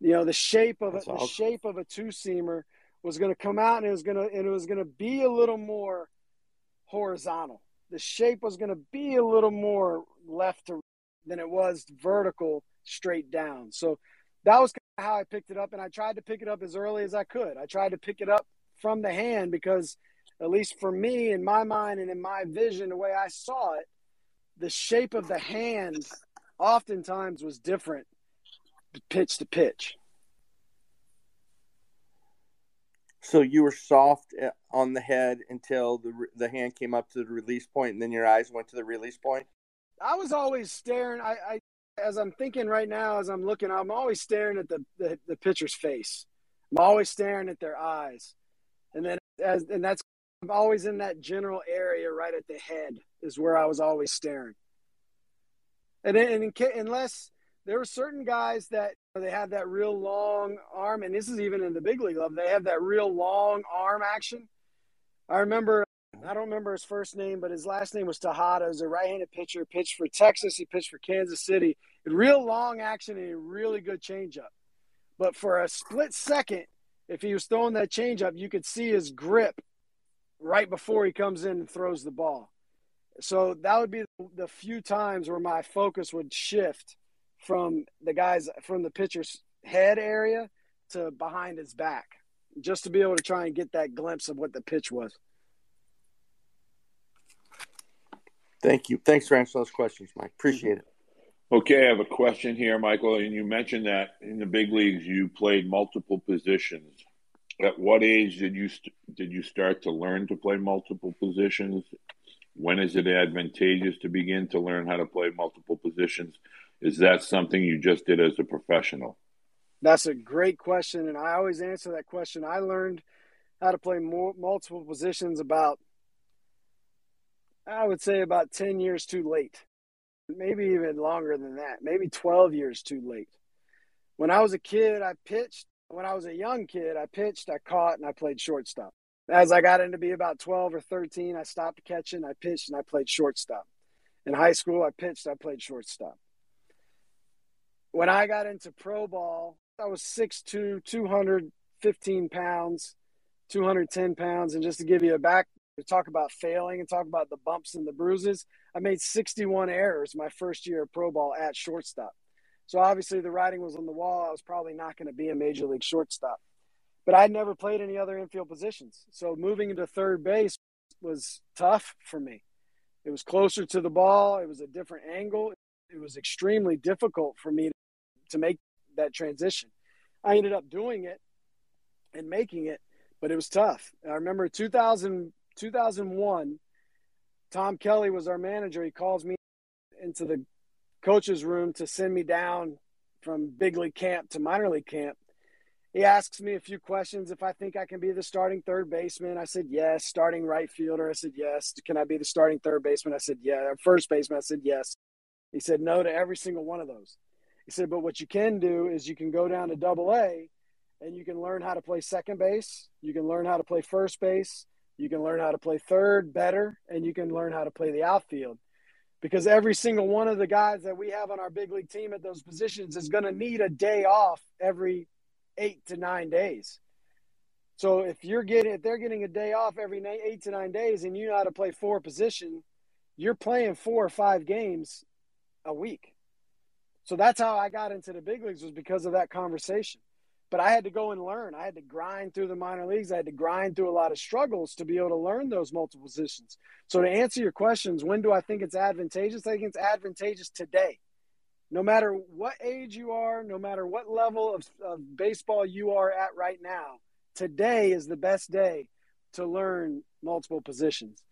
You know the shape of a, the shape of a two seamer was going to come out and it was going to and it was going to be a little more horizontal the shape was going to be a little more left to than it was vertical straight down. So that was how I picked it up, and I tried to pick it up as early as I could. I tried to pick it up from the hand because, at least for me, in my mind and in my vision, the way I saw it, the shape of the hand oftentimes was different pitch to pitch. So you were soft eh, on the head until the the hand came up to the release point, and then your eyes went to the release point. I was always staring. I, I as I'm thinking right now, as I'm looking, I'm always staring at the, the, the pitcher's face. I'm always staring at their eyes. And then as and that's I'm always in that general area right at the head is where I was always staring. And, and in, unless there were certain guys that they have that real long arm, and this is even in the big league level, they have that real long arm action. I remember, I don't remember his first name, but his last name was Tejeda. He was a right-handed pitcher, pitched for Texas, he pitched for Kansas City. Real long action and a really good changeup. But for a split second, if he was throwing that changeup, you could see his grip right before he comes in and throws the ball. So that would be the few times where my focus would shift from the guys from the pitcher's head area to behind his back, just to be able to try and get that glimpse of what the pitch was. Thank you. Thanks for answering those questions, Mike. Appreciate it. Okay, I have a question here, Michael. And you mentioned that in the big leagues you played multiple positions. At what age did you st- did you start to learn to play multiple positions? When is it advantageous to begin to learn how to play multiple positions? Is that something you just did as a professional? That's a great question, and I always answer that question. I learned how to play multiple positions about, I would say, about 10 years too late. Maybe even longer than that, maybe 12 years too late. When I was a kid, I pitched. When I was a young kid, I pitched, I caught, and I played shortstop. As I got into be about 12 or 13, I stopped catching, I pitched, and I played shortstop. In high school, I pitched, I played shortstop when I got into pro ball, I was 6'2, 215 pounds, 210 pounds. And just to give you a back, to talk about failing and talk about the bumps and the bruises, I made 61 errors my first year of pro ball at shortstop. So obviously the writing was on the wall. I was probably not going to be a major league shortstop. But I'd never played any other infield positions. So moving into third base was tough for me. It was closer to the ball, it was a different angle. It was extremely difficult for me to make that transition. I ended up doing it and making it, but it was tough. I remember 2000, 2001, Tom Kelly was our manager. He calls me into the coach's room to send me down from big league camp to minor league camp. He asks me a few questions if I think I can be the starting third baseman. I said yes. Starting right fielder. I said yes. Can I be the starting third baseman? I said yeah. First baseman. I said yes. He said no to every single one of those. Said, but what you can do is you can go down to double A and you can learn how to play second base. You can learn how to play first base. You can learn how to play third better, and you can learn how to play the outfield. Because every single one of the guys that we have on our big league team at those positions is going to need a day off every eight to nine days. So if you're getting, if they're getting a day off every eight to nine days, and you know how to play four position, you're playing four or five games a week. So that's how I got into the big leagues was because of that conversation. But I had to go and learn. I had to grind through the minor leagues. I had to grind through a lot of struggles to be able to learn those multiple positions. So to answer your questions, when do I think it's advantageous? I think it's advantageous today. No matter what age you are, no matter what level of, of baseball you are at right now, today is the best day to learn multiple positions.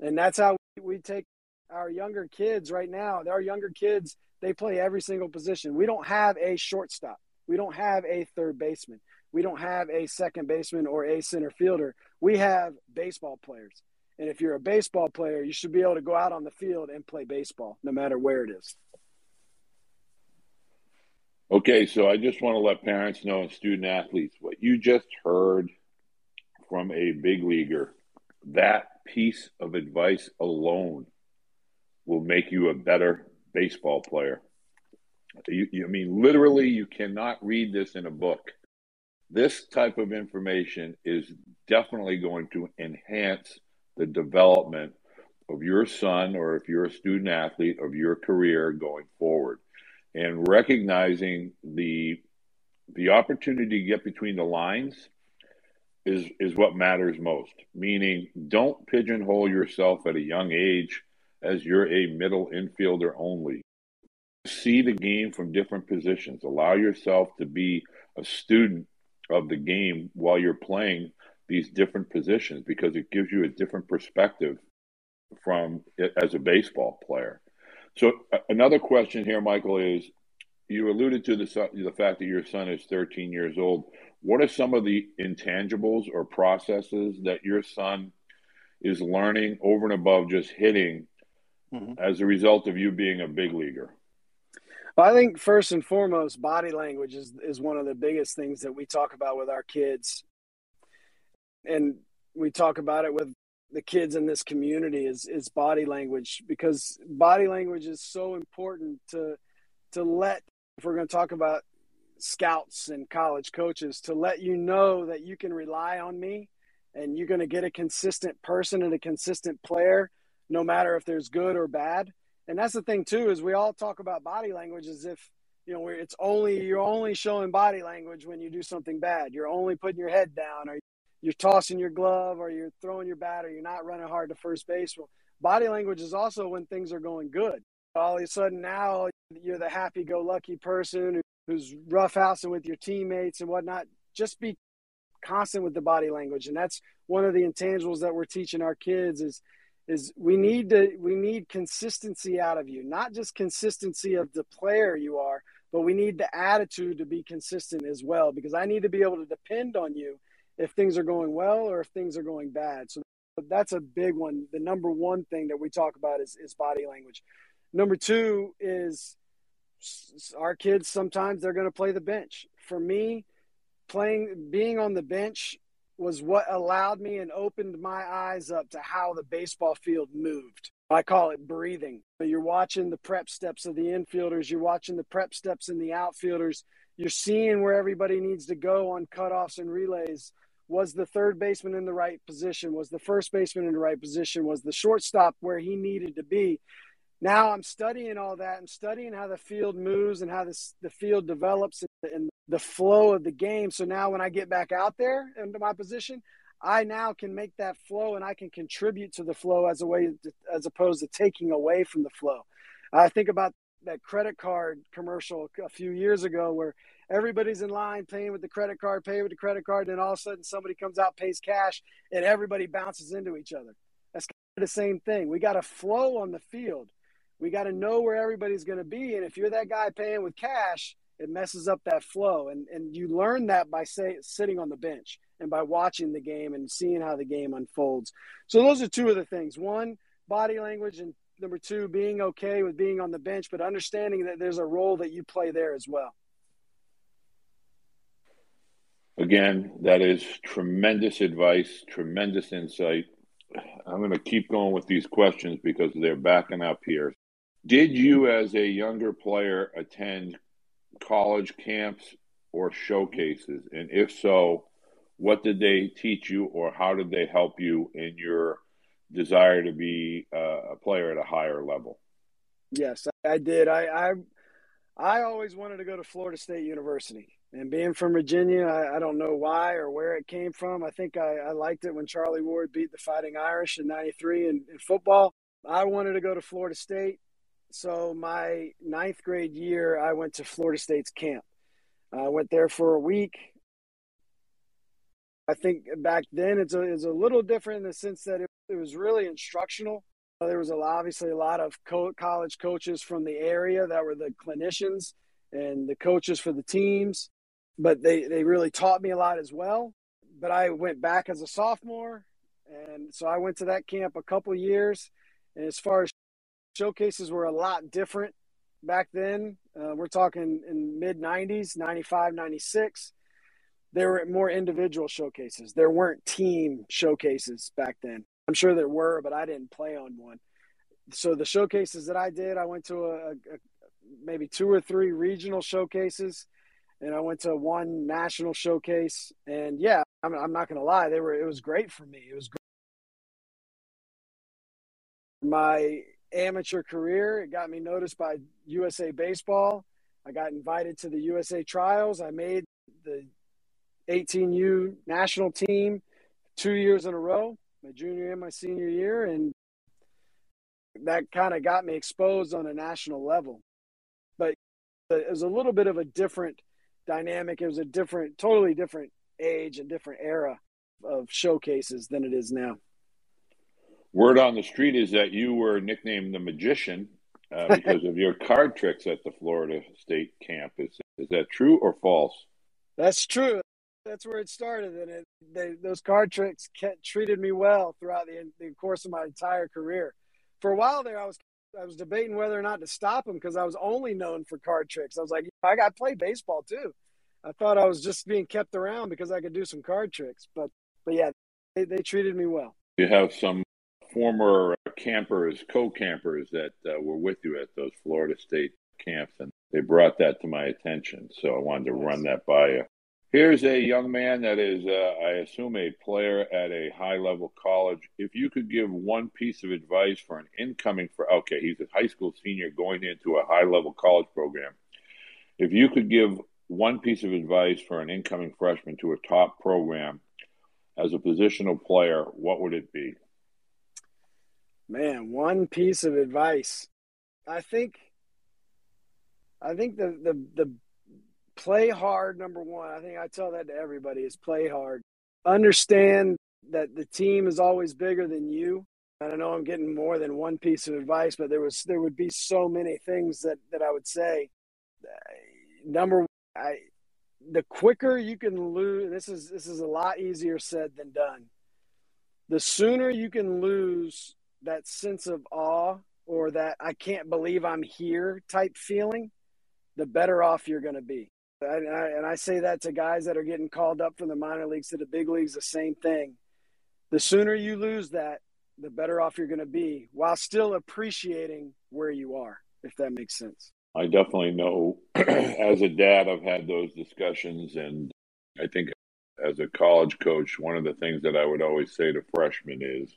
And that's how we take our younger kids right now. Our younger kids they play every single position. We don't have a shortstop. We don't have a third baseman. We don't have a second baseman or a center fielder. We have baseball players. And if you're a baseball player, you should be able to go out on the field and play baseball no matter where it is. Okay, so I just want to let parents know and student athletes what you just heard from a big leaguer. That piece of advice alone will make you a better baseball player. You, you, I mean, literally, you cannot read this in a book. This type of information is definitely going to enhance the development of your son, or if you're a student athlete, of your career going forward. And recognizing the the opportunity to get between the lines is is what matters most. Meaning, don't pigeonhole yourself at a young age as you're a middle infielder only. See the game from different positions. Allow yourself to be a student of the game while you're playing these different positions because it gives you a different perspective from as a baseball player. So another question here, Michael, is you alluded to the the fact that your son is 13 years old. What are some of the intangibles or processes that your son is learning over and above just hitting mm-hmm. as a result of you being a big leaguer? Well, I think first and foremost, body language is is one of the biggest things that we talk about with our kids, and we talk about it with the kids in this community is is body language because body language is so important to to let if we're going to talk about scouts and college coaches to let you know that you can rely on me and you're going to get a consistent person and a consistent player no matter if there's good or bad. And that's the thing too is we all talk about body language as if you know it's only you're only showing body language when you do something bad. You're only putting your head down or you're tossing your glove or you're throwing your bat or you're not running hard to first base. Well body language is also when things are going good. All of a sudden now you're the happy-go-lucky person who's roughhousing with your teammates and whatnot. Just be constant with the body language, and that's one of the intangibles that we're teaching our kids is is we need to we need consistency out of you, not just consistency of the player you are, but we need the attitude to be consistent as well. Because I need to be able to depend on you if things are going well or if things are going bad. So that's a big one. The number one thing that we talk about is, is body language. Number two is our kids sometimes they're going to play the bench. For me, playing being on the bench was what allowed me and opened my eyes up to how the baseball field moved. I call it breathing. You're watching the prep steps of the infielders, you're watching the prep steps in the outfielders, you're seeing where everybody needs to go on cutoffs and relays. Was the third baseman in the right position? Was the first baseman in the right position? Was the shortstop where he needed to be? now I'm studying all that. I'm studying how the field moves and how this, the field develops and the flow of the game. So now when I get back out there into my position, I now can make that flow and I can contribute to the flow as a way to, as opposed to taking away from the flow. I think about that credit card commercial a few years ago where everybody's in line paying with the credit card, paying with the credit card, and all of a sudden somebody comes out, pays cash, and everybody bounces into each other. That's kind of the same thing. We got a flow on the field we got to know where everybody's going to be. And if you're that guy paying with cash, it messes up that flow. And, and you learn that by say, sitting on the bench and by watching the game and seeing how the game unfolds. So those are two of the things. One, body language, and number two, being okay with being on the bench, but understanding that there's a role that you play there as well. Again, that is tremendous advice, tremendous insight. I'm going to keep going with these questions because they're backing up here. Did you, as a younger player, attend college camps or showcases? And if so, what did they teach you or how did they help you in your desire to be uh, a player at a higher level? Yes, I did. I, I, I always wanted to go to Florida State University. And being from Virginia, I, I, don't know why or where it came from. I think I, I, liked it when Charlie Ward beat the Fighting Irish in '93 in, in football. I wanted to go to Florida State. So my ninth grade year, I went to Florida State's camp. I went there for a week. I think back then it's a, it's a little different in the sense that it, it was really instructional. Uh, there was a, obviously a lot of co- college coaches from the area that were the clinicians and the coaches for the teams, but they, they really taught me a lot as well. But I went back as a sophomore, and so I went to that camp a couple years. And as far as showcases were a lot different back then. Uh, we're talking in mid 90s, 95, 96. There were more individual showcases. There weren't team showcases back then. I'm sure there were, but I didn't play on one. So the showcases that I did, I went to a, a maybe two or three regional showcases, and I went to one national showcase. And yeah, I'm, I'm not going to lie, they were. It was great for me. It was great. my amateur career. It got me noticed by USA Baseball. I got invited to the USA Trials. I made the 18U national team two years in a row, my junior and my senior year. And that kind of got me exposed on a national level. But it was a little bit of a different dynamic. It was a different, totally different age and different era of showcases than it is now. Word on the street is that you were nicknamed the magician uh, <laughs> because of your card tricks at the Florida State campus. Is that true or false? That's true. That's where it started, and it, they, those card tricks kept, treated me well throughout the, the course of my entire career. For a while there, I was I was debating whether or not to stop them because I was only known for card tricks. I was like, I got to play baseball too. I thought I was just being kept around because I could do some card tricks, but but yeah, they, they treated me well. You have some former campers, co-campers that uh, were with you at those Florida State camps, and they brought that to my attention. So I wanted to run that by you. Here's a young man that is, uh, I assume, a player at a high level college. If you could give one piece of advice for an incoming, for okay, he's a high school senior going into a high level college program. If you could give one piece of advice for an incoming freshman to a top program as a positional player, what would it be? Man, one piece of advice. I think I think the the the play hard number 1. I think I tell that to everybody is play hard. Understand that the team is always bigger than you. And I know I'm getting more than one piece of advice, but there was there would be so many things that that I would say. Number I the quicker you can lose this is this is a lot easier said than done. The sooner you can lose that sense of awe or that I can't believe I'm here type feeling, the better off you're going to be. And I, and I say that to guys that are getting called up from the minor leagues to the big leagues, the same thing. The sooner you lose that, the better off you're going to be while still appreciating where you are, if that makes sense. I definitely know <clears throat> as a dad, I've had those discussions. And I think as a college coach, one of the things that I would always say to freshmen is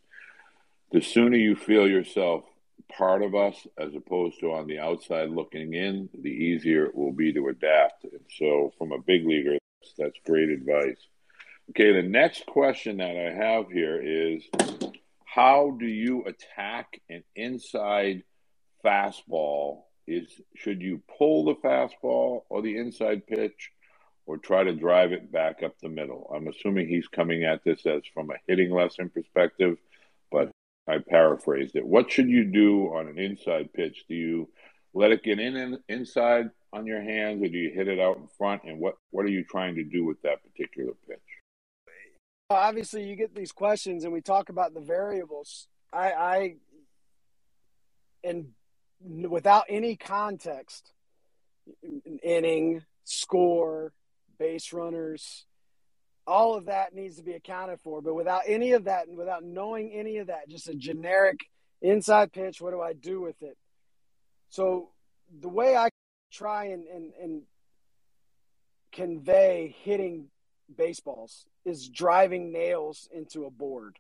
the sooner you feel yourself part of us as opposed to on the outside looking in, the easier it will be to adapt. And so, from a big leaguer, that's, that's great advice. Okay, the next question that I have here is how do you attack an inside fastball? Is should you pull the fastball or the inside pitch or try to drive it back up the middle? I'm assuming he's coming at this as from a hitting lesson perspective, I paraphrased it. What should you do on an inside pitch? Do you let it get in, in inside on your hands, or do you hit it out in front? And what what are you trying to do with that particular pitch? Obviously, you get these questions, and we talk about the variables. I, I and without any context, inning, score, base runners, all of that needs to be accounted for. But without any of that and without knowing any of that, just a generic inside pitch, what do I do with it? So the way I try and, and, and convey hitting baseballs is driving nails into a board.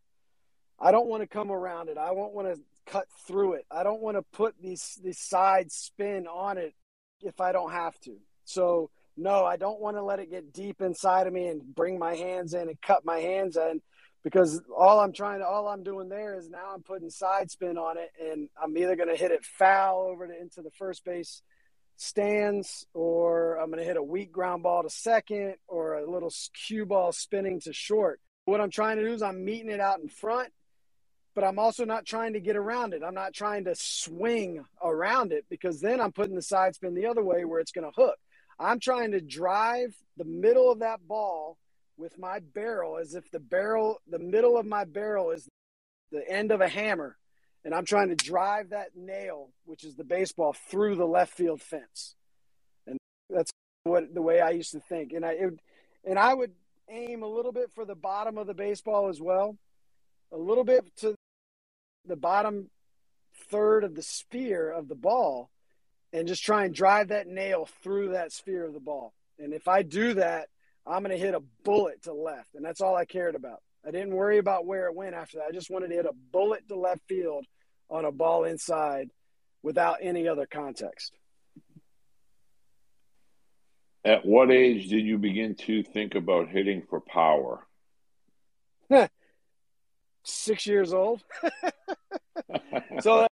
I don't want to come around it. I won't want to cut through it. I don't want to put these these side spin on it if I don't have to. So no, I don't want to let it get deep inside of me and bring my hands in and cut my hands in because all I'm trying to, all I'm doing there is now I'm putting side spin on it and I'm either going to hit it foul over to, into the first base stands or I'm going to hit a weak ground ball to second or a little cue ball spinning to short. What I'm trying to do is I'm meeting it out in front, but I'm also not trying to get around it. I'm not trying to swing around it because then I'm putting the side spin the other way where it's going to hook. I'm trying to drive the middle of that ball with my barrel as if the barrel, the middle of my barrel is the end of a hammer. And I'm trying to drive that nail, which is the baseball, through the left field fence. And that's what the way I used to think. And I, it, and I would aim a little bit for the bottom of the baseball as well, a little bit to the bottom third of the sphere of the ball and just try and drive that nail through that sphere of the ball. And if I do that, I'm going to hit a bullet to left. And that's all I cared about. I didn't worry about where it went after that. I just wanted to hit a bullet to left field on a ball inside without any other context. At what age did you begin to think about hitting for power? <laughs> Six years old. <laughs> so,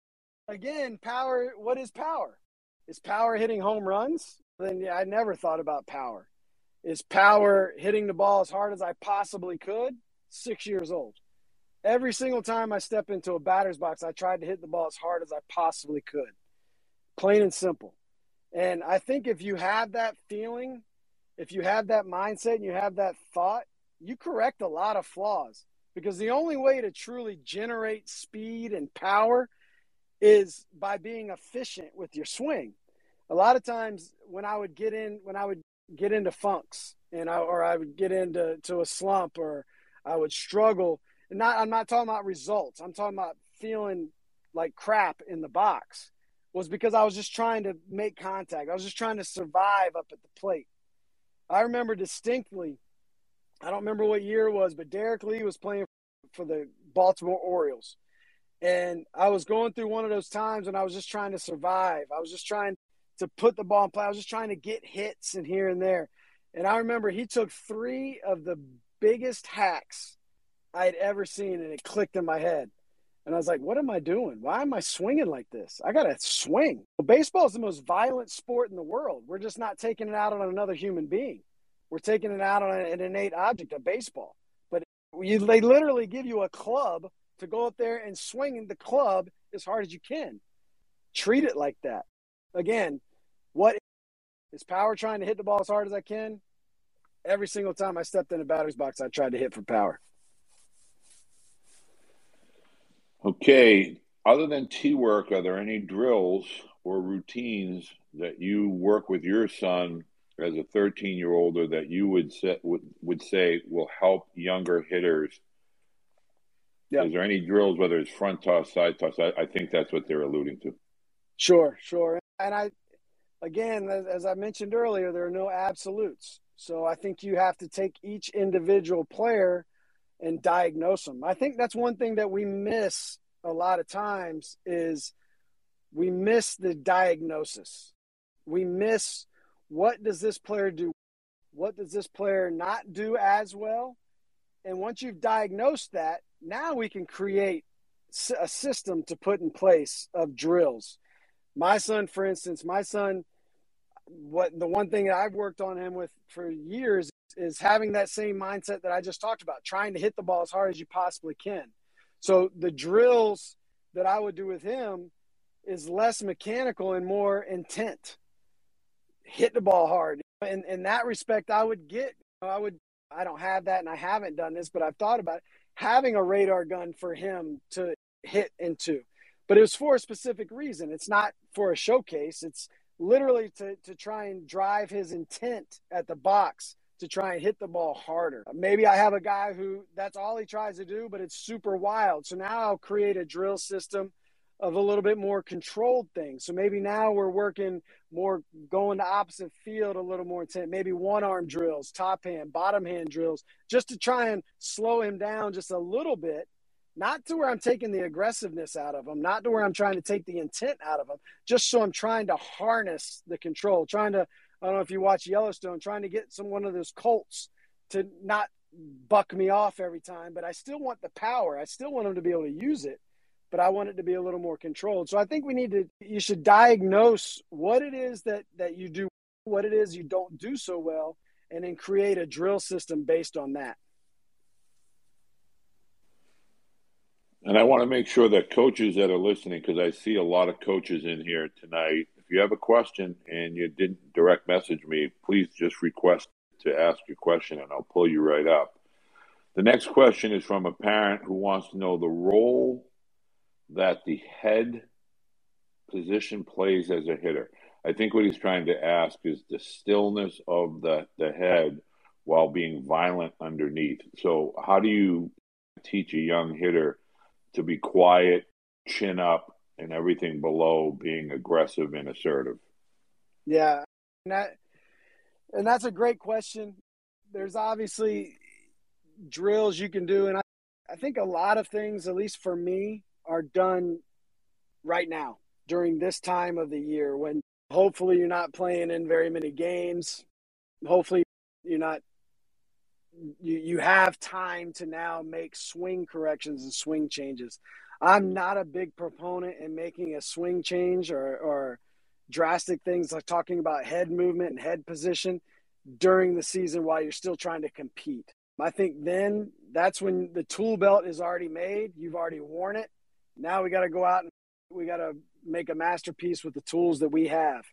again, power, what is power? Is power hitting home runs? Then yeah, I never thought about power. Is power hitting the ball as hard as I possibly could? Six years old. Every single time I step into a batter's box, I tried to hit the ball as hard as I possibly could. plain and simple. And I think if you have that feeling, if you have that mindset and you have that thought, you correct a lot of flaws because the only way to truly generate speed and power is by being efficient with your swing. A lot of times when I would get in when I would get into funks and I, or I would get into to a slump or I would struggle. And not I'm not talking about results. I'm talking about feeling like crap in the box was because I was just trying to make contact. I was just trying to survive up at the plate. I remember distinctly, I don't remember what year it was, but Derrek Lee was playing for the Baltimore Orioles. And I was going through one of those times when I was just trying to survive. I was just trying to put the ball in play. I was just trying to get hits and here and there. And I remember he took three of the biggest hacks I had ever seen, and it clicked in my head. And I was like, what am I doing? Why am I swinging like this? I got to swing. Well, baseball is the most violent sport in the world. We're just not taking it out on another human being. We're taking it out on an innate object of baseball. But you, they literally give you a club to go up there and swing the club as hard as you can. Treat it like that. Again, what is power trying to hit the ball as hard as I can? Every single time I stepped in the batter's box, I tried to hit for power. Okay. Other than tee work, are there any drills or routines that you work with your son as a 13 year older that you would say, would, would say will help younger hitters? Yeah. Is there any drills, whether it's front toss, side toss? I, I think that's what they're alluding to. Sure, sure. And I, again, as, as I mentioned earlier, there are no absolutes. So I think you have to take each individual player and diagnose them. I think that's one thing that we miss a lot of times is we miss the diagnosis. We miss what does this player do? What does this player not do as well? And once you've diagnosed that, now we can create a system to put in place of drills. My son, for instance, my son, what the one thing that I've worked on him with for years is having that same mindset that I just talked about, trying to hit the ball as hard as you possibly can. So the drills that I would do with him is less mechanical and more intent. Hit the ball hard. And in that respect, I would get, I would, I don't have that and I haven't done this, but I've thought about it, having a radar gun for him to hit into. But it was for a specific reason. It's not for a showcase. It's literally to, to try and drive his intent at the box to try and hit the ball harder. Maybe I have a guy who that's all he tries to do, but it's super wild. So now I'll create a drill system of a little bit more controlled things. So maybe now we're working more going to opposite field a little more intent, maybe one arm drills, top hand, bottom hand drills, just to try and slow him down just a little bit. Not to where I'm taking the aggressiveness out of him, not to where I'm trying to take the intent out of him, just so I'm trying to harness the control, trying to I don't know if you watch Yellowstone, trying to get some one of those Colts to not buck me off every time, but I still want the power. I still want them to be able to use it, but I want it to be a little more controlled. So I think we need to you should diagnose what it is that that you do, what it is you don't do so well, and then create a drill system based on that. And I want to make sure that coaches that are listening, because I see a lot of coaches in here tonight, if you have a question and you didn't direct message me, please just request to ask your question and I'll pull you right up. The next question is from a parent who wants to know the role that the head position plays as a hitter. I think what he's trying to ask is the stillness of the, the head while being violent underneath. So, how do you teach a young hitter to be quiet, chin up, and everything below being aggressive and assertive? Yeah, and that and that's a great question. There's obviously drills you can do, and I, I think a lot of things, at least for me, are done right now during this time of the year when hopefully you're not playing in very many games. Hopefully you're not you you have time to now make swing corrections and swing changes. I'm mm-hmm. not a big proponent in making a swing change or, or drastic things like talking about head movement and head position during the season while you're still trying to compete. I think then that's when the tool belt is already made. You've already worn it. Now we got to go out and we got to make a masterpiece with the tools that we have.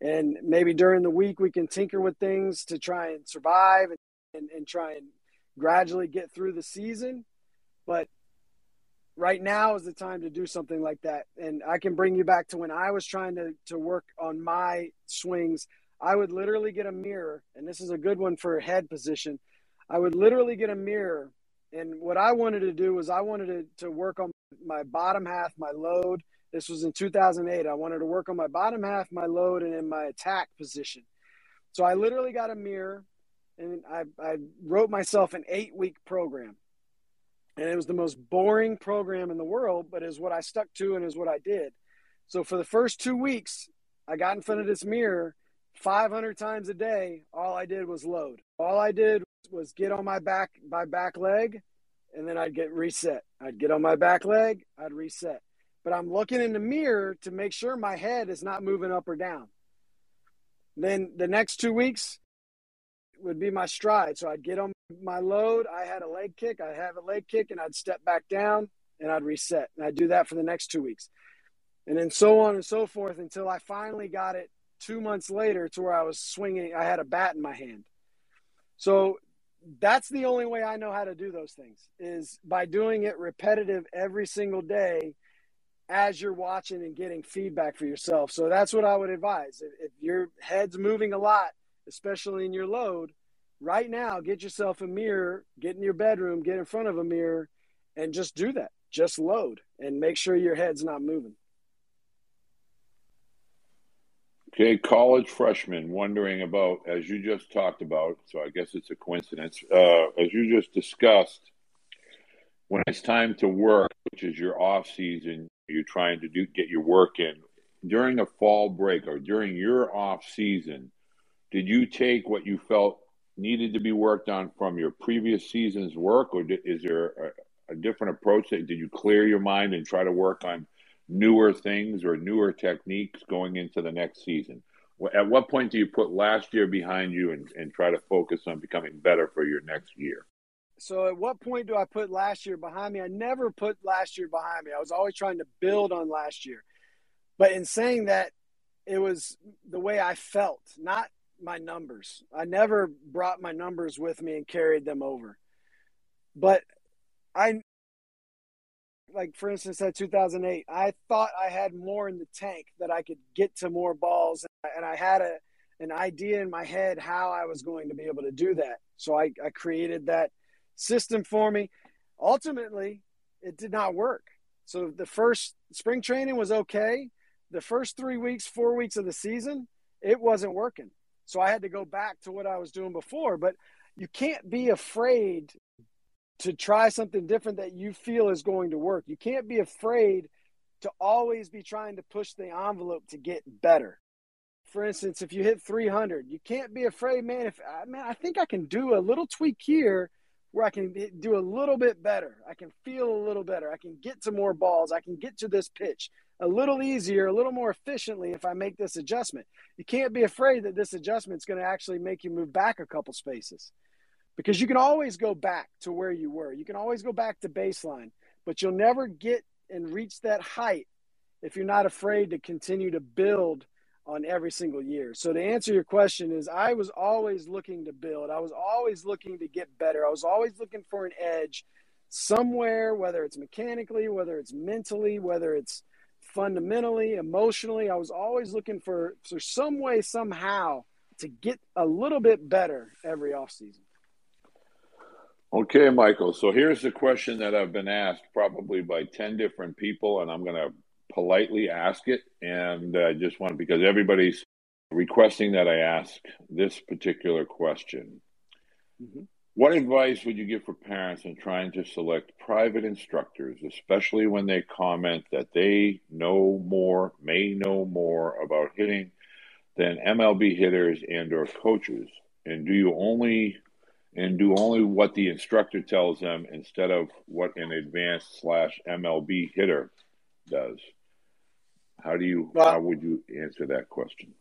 And maybe during the week, we can tinker with things to try and survive and, and, and try and gradually get through the season. But right now is the time to do something like that. And I can bring you back to when I was trying to, to work on my swings. I would literally get a mirror, and this is a good one for head position. I would literally get a mirror. And what I wanted to do was I wanted to, to work on my bottom half, my load. This was in 2008. I wanted to work on my bottom half, my load, and in my attack position. So I literally got a mirror and I, I wrote myself an eight week program and it was the most boring program in the world, but is what I stuck to and is what I did. So for the first two weeks, I got in front of this mirror 500 times a day. All I did was load. All I did was get on my back, my back leg, and then I'd get reset. I'd get on my back leg, I'd reset. But I'm looking in the mirror to make sure my head is not moving up or down. Then the next two weeks, would be my stride. So I'd get on my load. I had a leg kick. I'd have a leg kick, and I'd step back down and I'd reset. And I'd do that for the next two weeks, and then so on and so forth until I finally got it two months later to where I was swinging. I had a bat in my hand. So that's the only way I know how to do those things is by doing it repetitive every single day as you're watching and getting feedback for yourself. So that's what I would advise. If, if your head's moving a lot, especially in your load, right now, get yourself a mirror, get in your bedroom, get in front of a mirror, and just do that. Just load and make sure your head's not moving. Okay, college freshman wondering about, as you just talked about, so I guess it's a coincidence, uh, as you just discussed, when it's time to work, which is your off season, you're trying to do get your work in during a fall break or during your off season did you take what you felt needed to be worked on from your previous season's work, or is there a, a different approach? That did you clear your mind and try to work on newer things or newer techniques going into the next season? At what point do you put last year behind you and, and try to focus on becoming better for your next year? So, at what point do I put last year behind me? I never put last year behind me. I was always trying to build on last year. But in saying that, it was the way I felt, not my numbers. I never brought my numbers with me and carried them over. But I like for instance at 2008 i thought i had more in the tank that i could get to more balls and i had a an idea in my head how i was going to be able to do that. So i, I created that system for me. Ultimately it did not work. So the first spring training was okay. The first three weeks four weeks of the season it wasn't working. So I had to go back to what I was doing before. But you can't be afraid to try something different that you feel is going to work. You can't be afraid to always be trying to push the envelope to get better. For instance, if you hit 300, you can't be afraid, man. If man, I think I can do a little tweak here where I can do a little bit better. I can feel a little better. I can get to more balls. I can get to this pitch a little easier, a little more efficiently if I make this adjustment. You can't be afraid that this adjustment is going to actually make you move back a couple spaces because you can always go back to where you were. You can always go back to baseline, but you'll never get and reach that height if you're not afraid to continue to build on every single year. So to answer your question is I was always looking to build. I was always looking to get better. I was always looking for an edge somewhere whether it's mechanically, whether it's mentally, whether it's fundamentally, emotionally. I was always looking for, for some way, somehow to get a little bit better every offseason. Okay, Michael. So here's the question that I've been asked probably by 10 different people, and I'm going to politely ask it. And I just want, because everybody's requesting that I ask this particular question. Mm-hmm. What advice would you give for parents in trying to select private instructors, especially when they comment that they know more, may know more about hitting than MLB hitters and or coaches? And do you only and do only what the instructor tells them instead of what an advanced slash MLB hitter does? How do you well, how would you answer that question?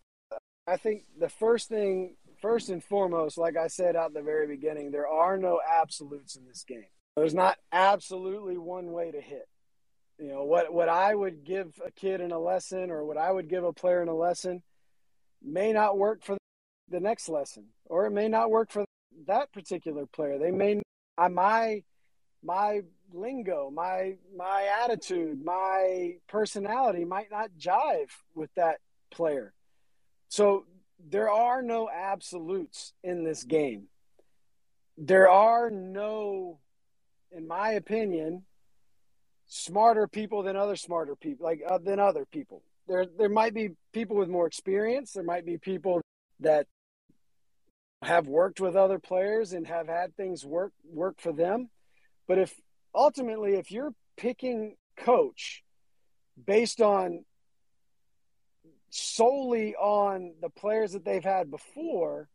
I think the first thing first and foremost, like I said at the very beginning, there are no absolutes in this game. There's not absolutely one way to hit. You know, what, what I would give a kid in a lesson or what I would give a player in a lesson may not work for the next lesson, or it may not work for that particular player. They may, my, my lingo, my, my attitude, my personality might not jive with that player. So there are no absolutes in this game. There are no, in my opinion, smarter people than other smarter people, like uh, than other people. There, there might be people with more experience. There might be people that have worked with other players and have had things work work for them. But if ultimately, if you're picking coach based on solely on the players that they've had before,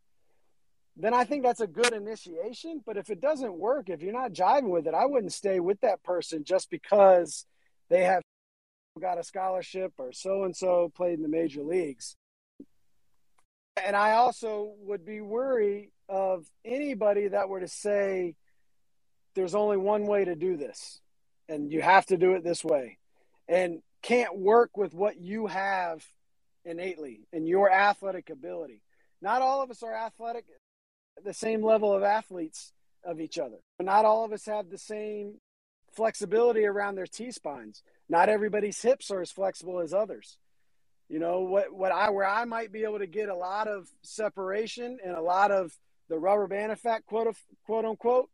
then I think that's a good initiation. But if it doesn't work, if you're not jiving with it, I wouldn't stay with that person just because they have got a scholarship or so and so played in the major leagues. And I also would be wary of anybody that were to say there's only one way to do this and you have to do it this way and can't work with what you have innately and your athletic ability. Not all of us are athletic the same level of athletes of each other. Not all of us have the same flexibility around their T spines. Not everybody's hips are as flexible as others. You know what what I where I might be able to get a lot of separation and a lot of the rubber band effect, quote quote unquote.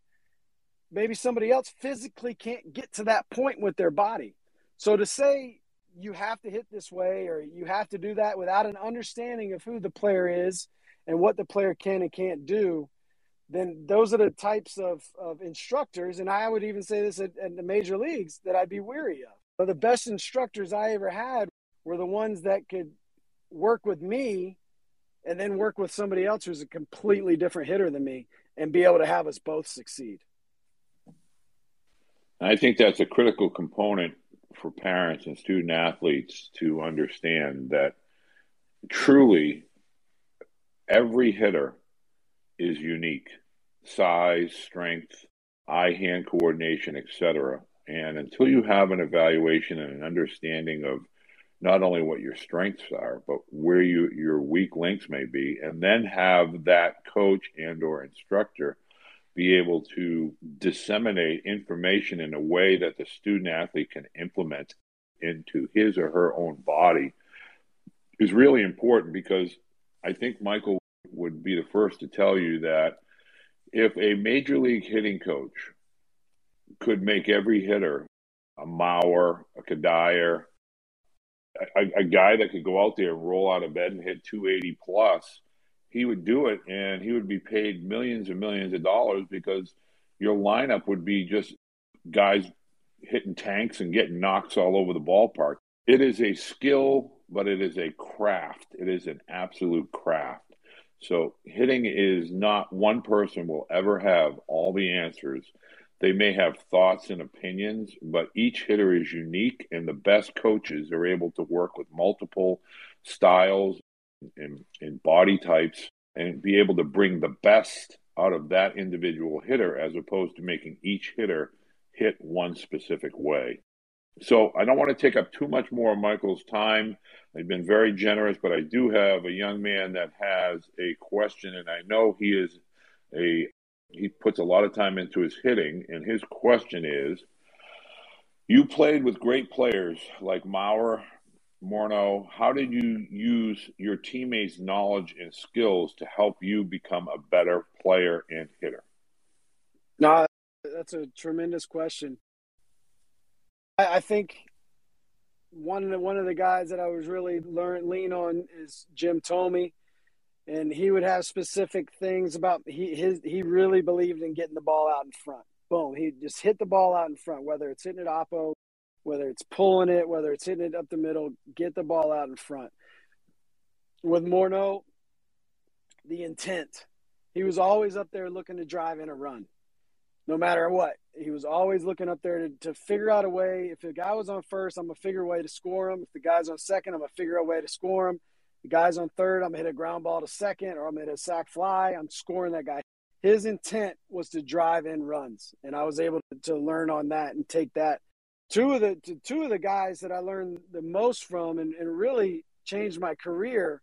Maybe somebody else physically can't get to that point with their body. So to say you have to hit this way or you have to do that without an understanding of who the player is and what the player can and can't do, then those are the types of, of instructors, and I would even say this at, at the major leagues, that I'd be weary of. But the best instructors I ever had were the ones that could work with me and then work with somebody else who's a completely different hitter than me and be able to have us both succeed. I think that's a critical component for parents and student athletes to understand that truly every hitter is unique size, strength, eye hand coordination, etc. And until you have an evaluation and an understanding of not only what your strengths are, but where you, your weak links may be, and then have that coach and or instructor be able to disseminate information in a way that the student athlete can implement into his or her own body is really important because I think Michael would be the first to tell you that if a major league hitting coach could make every hitter a Mauer, a Cuddyer, a, a, guy that could go out there and roll out of bed and hit 280 plus, he would do it and he would be paid millions and millions of dollars because your lineup would be just guys hitting tanks and getting knocks all over the ballpark. It is a skill, but it is a craft. It is an absolute craft. So hitting is not one person will ever have all the answers. They may have thoughts and opinions, but each hitter is unique, and the best coaches are able to work with multiple styles and, and body types and be able to bring the best out of that individual hitter as opposed to making each hitter hit one specific way. So I don't want to take up too much more of Michael's time. I've been very generous, but I do have a young man that has a question, and I know he is a he puts a lot of time into his hitting, and his question is: You played with great players like Mauer, Morneau. How did you use your teammates' knowledge and skills to help you become a better player and hitter? No, that's a tremendous question. I, I think one of the, one of the guys that I was really learn lean on is Jim Thome, and he would have specific things about he his he really believed in getting the ball out in front. Boom, he just hit the ball out in front, whether it's hitting it oppo, whether it's pulling it, whether it's hitting it up the middle, get the ball out in front. With Morneau, the intent. He was always up there looking to drive in a run no matter what. He was always looking up there to, to figure out a way. If the guy was on first, I'm going to figure a way to score him. If the guy's on second, I'm going to figure a way to score him. The guy's on third, I'm going to hit a ground ball to second, or I'm going to hit a sac fly. I'm scoring that guy. His intent was to drive in runs, and I was able to, to learn on that and take that two of the two of the guys that I learned the most from and, and really changed my career.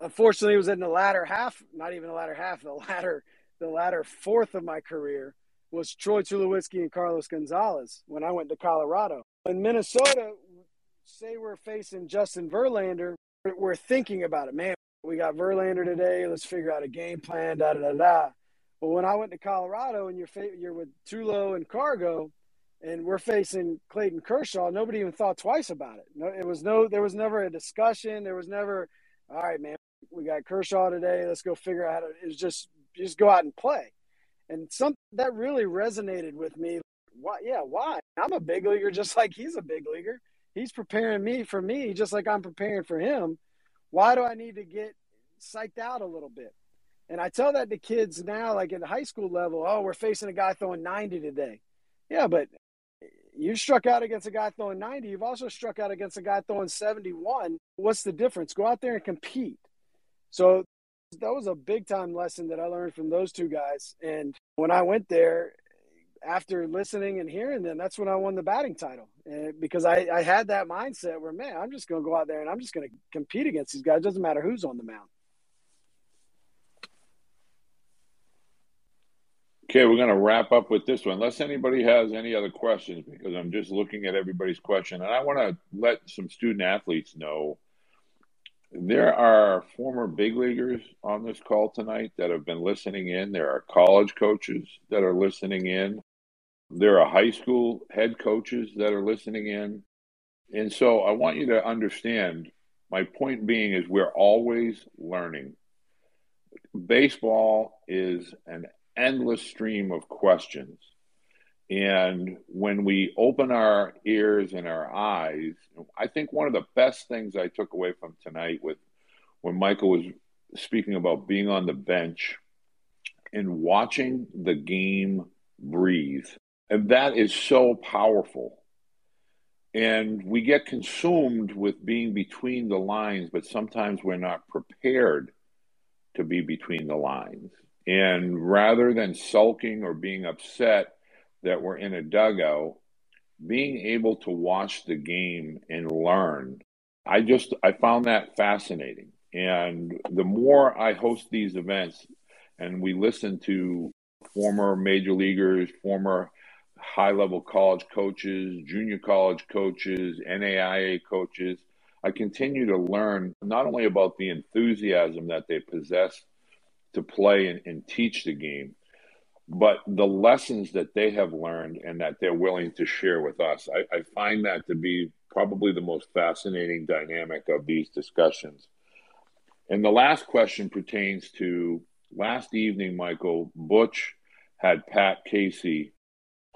Unfortunately, it was in the latter half, not even the latter half, the <laughs> latter the latter fourth of my career was Troy Tulowitzki and Carlos Gonzalez when I went to Colorado. In Minnesota, say we're facing Justin Verlander, we're thinking about it. Man, we got Verlander today. Let's figure out a game plan. Da da da da. But when I went to Colorado and you're you're with Tulo and Cargo, and we're facing Clayton Kershaw, nobody even thought twice about it. No, it was no, there was never a discussion. There was never, all right, man, we got Kershaw today. Let's go figure out. It was just just go out and play, and some that really resonated with me. Why? Yeah, why? I'm a big leaguer, just like he's a big leaguer. He's preparing me for me, just like I'm preparing for him. Why do I need to get psyched out a little bit? And I tell that to kids now, like in the high school level, oh, we're facing a guy throwing 90 today. Yeah, but you struck out against a guy throwing 90. You've also struck out against a guy throwing 71. What's the difference? Go out there and compete. So that was a big time lesson that I learned from those two guys. And when I went there, after listening and hearing them, that's when I won the batting title. And because I, I had that mindset where, man, I'm just going to go out there and I'm just going to compete against these guys. It doesn't matter who's on the mound. Okay, we're going to wrap up with this one. Unless anybody has any other questions, because I'm just looking at everybody's question. And I want to let some student athletes know there are former big leaguers on this call tonight that have been listening in. There are college coaches that are listening in. There are high school head coaches that are listening in. And so I want you to understand my point being is we're always learning. Baseball is an endless stream of questions. And when we open our ears and our eyes, I think one of the best things I took away from tonight with when Michael was speaking about being on the bench and watching the game breathe. And that is so powerful. And we get consumed with being between the lines, but sometimes we're not prepared to be between the lines. And rather than sulking or being upset that we're in a dugout, being able to watch the game and learn, I just I found that fascinating. And the more I host these events and we listen to former major leaguers, former high level college coaches, junior college coaches, NAIA coaches, I continue to learn not only about the enthusiasm that they possess to play and, and teach the game, but the lessons that they have learned and that they're willing to share with us. I, I find that to be probably the most fascinating dynamic of these discussions. And the last question pertains to last evening, Michael Butch had Pat Casey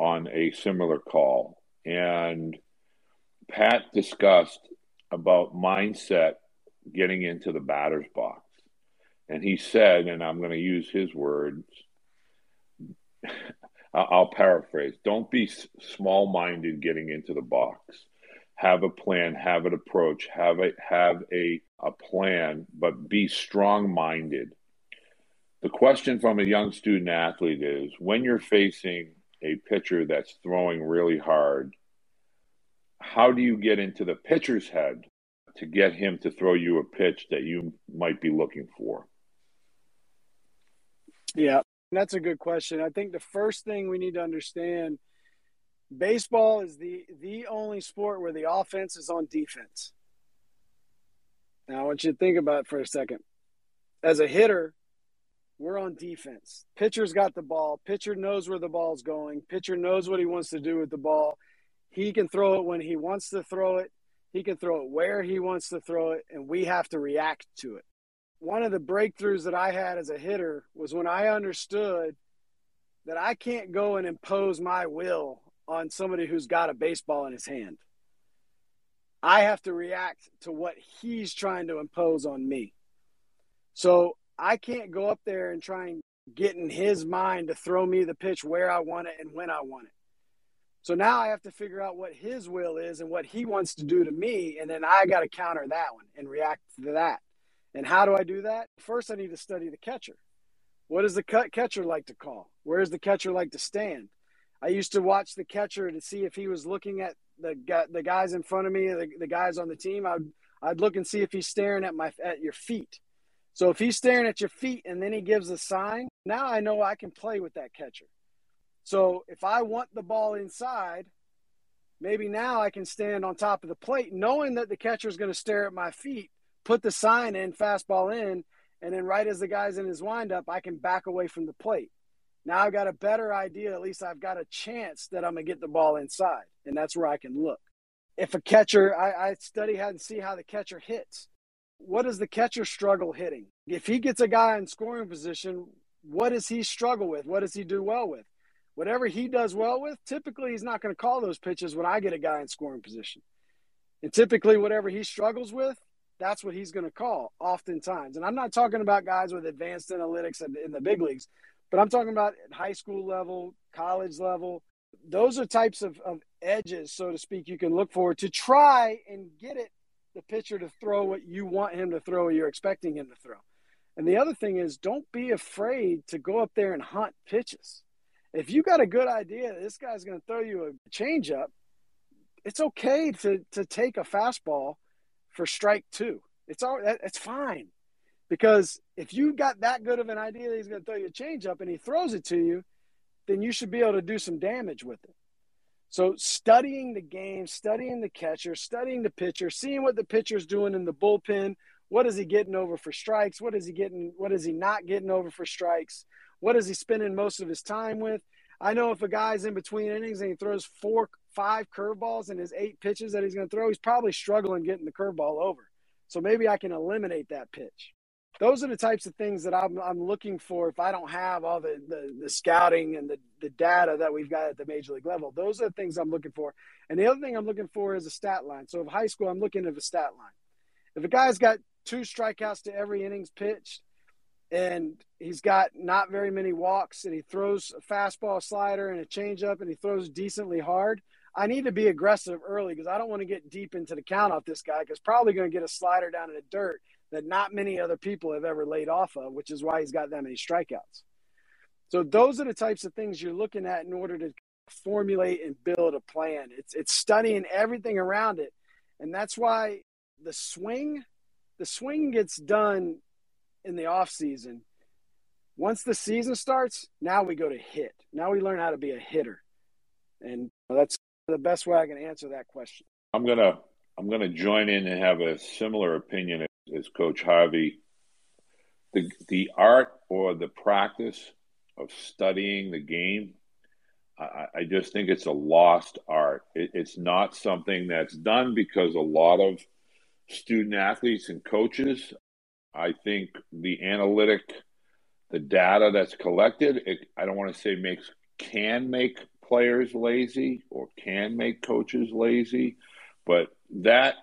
on a similar call. And Pat discussed about mindset getting into the batter's box. And he said, and I'm going to use his words, <laughs> I'll paraphrase don't be small minded getting into the box. Have a plan, have an approach, have a, have a, a plan, but be strong minded. The question from a young student athlete is when you're facing a pitcher that's throwing really hard, how do you get into the pitcher's head to get him to throw you a pitch that you might be looking for? Yeah, that's a good question. I think the first thing we need to understand baseball is the the only sport where the offense is on defense. Now, I want you to think about it for a second. As a hitter, we're on defense. Pitcher's got the ball. Pitcher knows where the ball's going. Pitcher knows what he wants to do with the ball. He can throw it when he wants to throw it. He can throw it where he wants to throw it, and we have to react to it one of the breakthroughs that I had as a hitter was when I understood that I can't go and impose my will on somebody who's got a baseball in his hand. I have to react to what he's trying to impose on me. So I can't go up there and try and get in his mind to throw me the pitch where I want it and when I want it. So now I have to figure out what his will is and what he wants to do to me. And then I got to counter that one and react to that. And how do I do that? First, I need to study the catcher. What does the catcher like to call? Where does the catcher like to stand? I used to watch the catcher to see if he was looking at the the guys in front of me, the, the guys on the team. I'd I'd look and see if he's staring at my at your feet. So if he's staring at your feet and then he gives a sign, now I know I can play with that catcher. So if I want the ball inside, maybe now I can stand on top of the plate, knowing that the catcher is going to stare at my feet, put the sign in, fastball in, and then right as the guy's in his windup, I can back away from the plate. Now I've got a better idea. At least I've got a chance that I'm going to get the ball inside, and that's where I can look. If a catcher, I, I study how to see how the catcher hits. What does the catcher struggle hitting? If he gets a guy in scoring position, what does he struggle with? What does he do well with? Whatever he does well with, typically he's not going to call those pitches when I get a guy in scoring position. And typically, whatever he struggles with, that's what he's going to call oftentimes. And I'm not talking about guys with advanced analytics in the big leagues. But I'm talking about high school level, college level. Those are types of, of edges, so to speak, you can look for to try and get it the pitcher to throw what you want him to throw or you're expecting him to throw. And the other thing is don't be afraid to go up there and hunt pitches. If you got a good idea that this guy's going to throw you a changeup, it's okay to to take a fastball for strike two. It's all it's fine. Because if you got that good of an idea that he's going to throw you a changeup and he throws it to you, then you should be able to do some damage with it. So studying the game, studying the catcher, studying the pitcher, seeing what the pitcher's doing in the bullpen, what is he getting over for strikes? What is he getting? What is he not getting over for strikes? What is he spending most of his time with? I know if a guy's in between innings and he throws four, five curveballs in his eight pitches that he's going to throw, he's probably struggling getting the curveball over. So maybe I can eliminate that pitch those are the types of things that I'm, I'm looking for if I don't have all the, the, the, scouting and the, the data that we've got at the major league level. Those are the things I'm looking for. And the other thing I'm looking for is a stat line. So, in high school, I'm looking at a stat line. If a guy's got two strikeouts to every innings pitched and he's got not very many walks and he throws a fastball, slider, and a changeup and he throws decently hard, I need to be aggressive early because I don't want to get deep into the count off this guy because probably going to get a slider down in the dirt that not many other people have ever laid off of, which is why he's got that many strikeouts. So those are the types of things you're looking at in order to formulate and build a plan. It's it's studying everything around it. And that's why the swing the swing gets done in the off season. Once the season starts, now we go to hit. Now we learn how to be a hitter. And that's the best way I can answer that question. I'm going to I'm going to join in and have a similar opinion as Coach Harvey, the the art or the practice of studying the game, I, I just think it's a lost art. It, it's not something that's done because a lot of student athletes and coaches, I think the analytic, the data that's collected, it, I don't want to say makes can make players lazy or can make coaches lazy, but that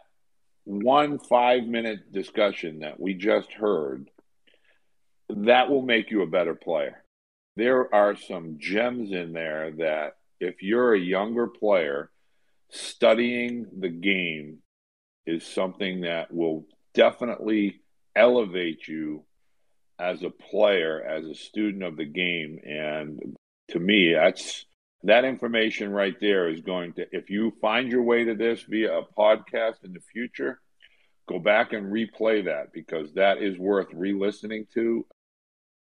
one five minute discussion that we just heard, that will make you a better player. There are some gems in there that if you're a younger player, studying the game is something that will definitely elevate you as a player, as a student of the game. And to me, that's that information right there is going to, if you find your way to this via a podcast in the future, go back and replay that because that is worth re listening to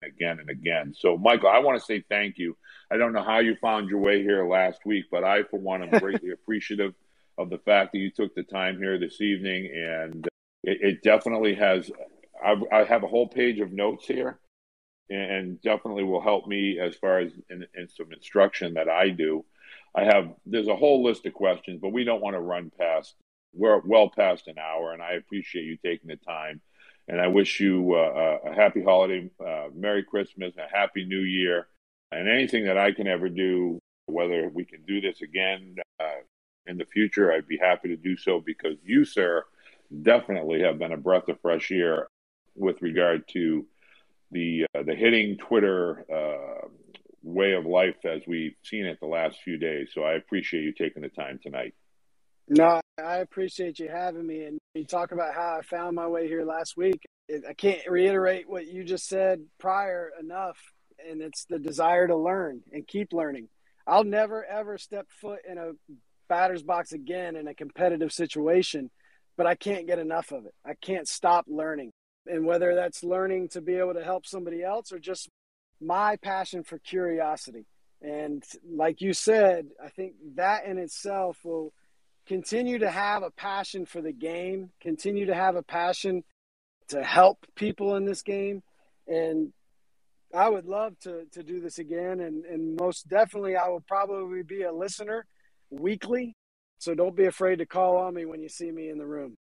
again and again. So, Michael, I want to say thank you. I don't know how you found your way here last week, but I, for one, am <laughs> greatly appreciative of the fact that you took the time here this evening. And it, it definitely has, I, I have a whole page of notes here and definitely will help me as far as in, in, some instruction that I do. I have there's a whole list of questions, but we don't want to run past. We're well past an hour, and I appreciate you taking the time. And I wish you uh, a happy holiday, uh, Merry Christmas, a Happy New Year, and anything that I can ever do, whether we can do this again uh, in the future, I'd be happy to do so because you, sir, definitely have been a breath of fresh air with regard to the uh, the hitting Twitter uh, way of life as we've seen it the last few days. So I appreciate you taking the time tonight. No, I appreciate you having me. And you talk about how I found my way here last week. I can't reiterate what you just said prior enough. And it's the desire to learn and keep learning. I'll never ever step foot in a batter's box again in a competitive situation, but I can't get enough of it. I can't stop learning. And whether that's learning to be able to help somebody else or just my passion for curiosity. And like you said, I think that in itself will continue to have a passion for the game, continue to have a passion to help people in this game. And I would love to to do this again, and and most definitely, I will probably be a listener weekly. So don't be afraid to call on me when you see me in the room.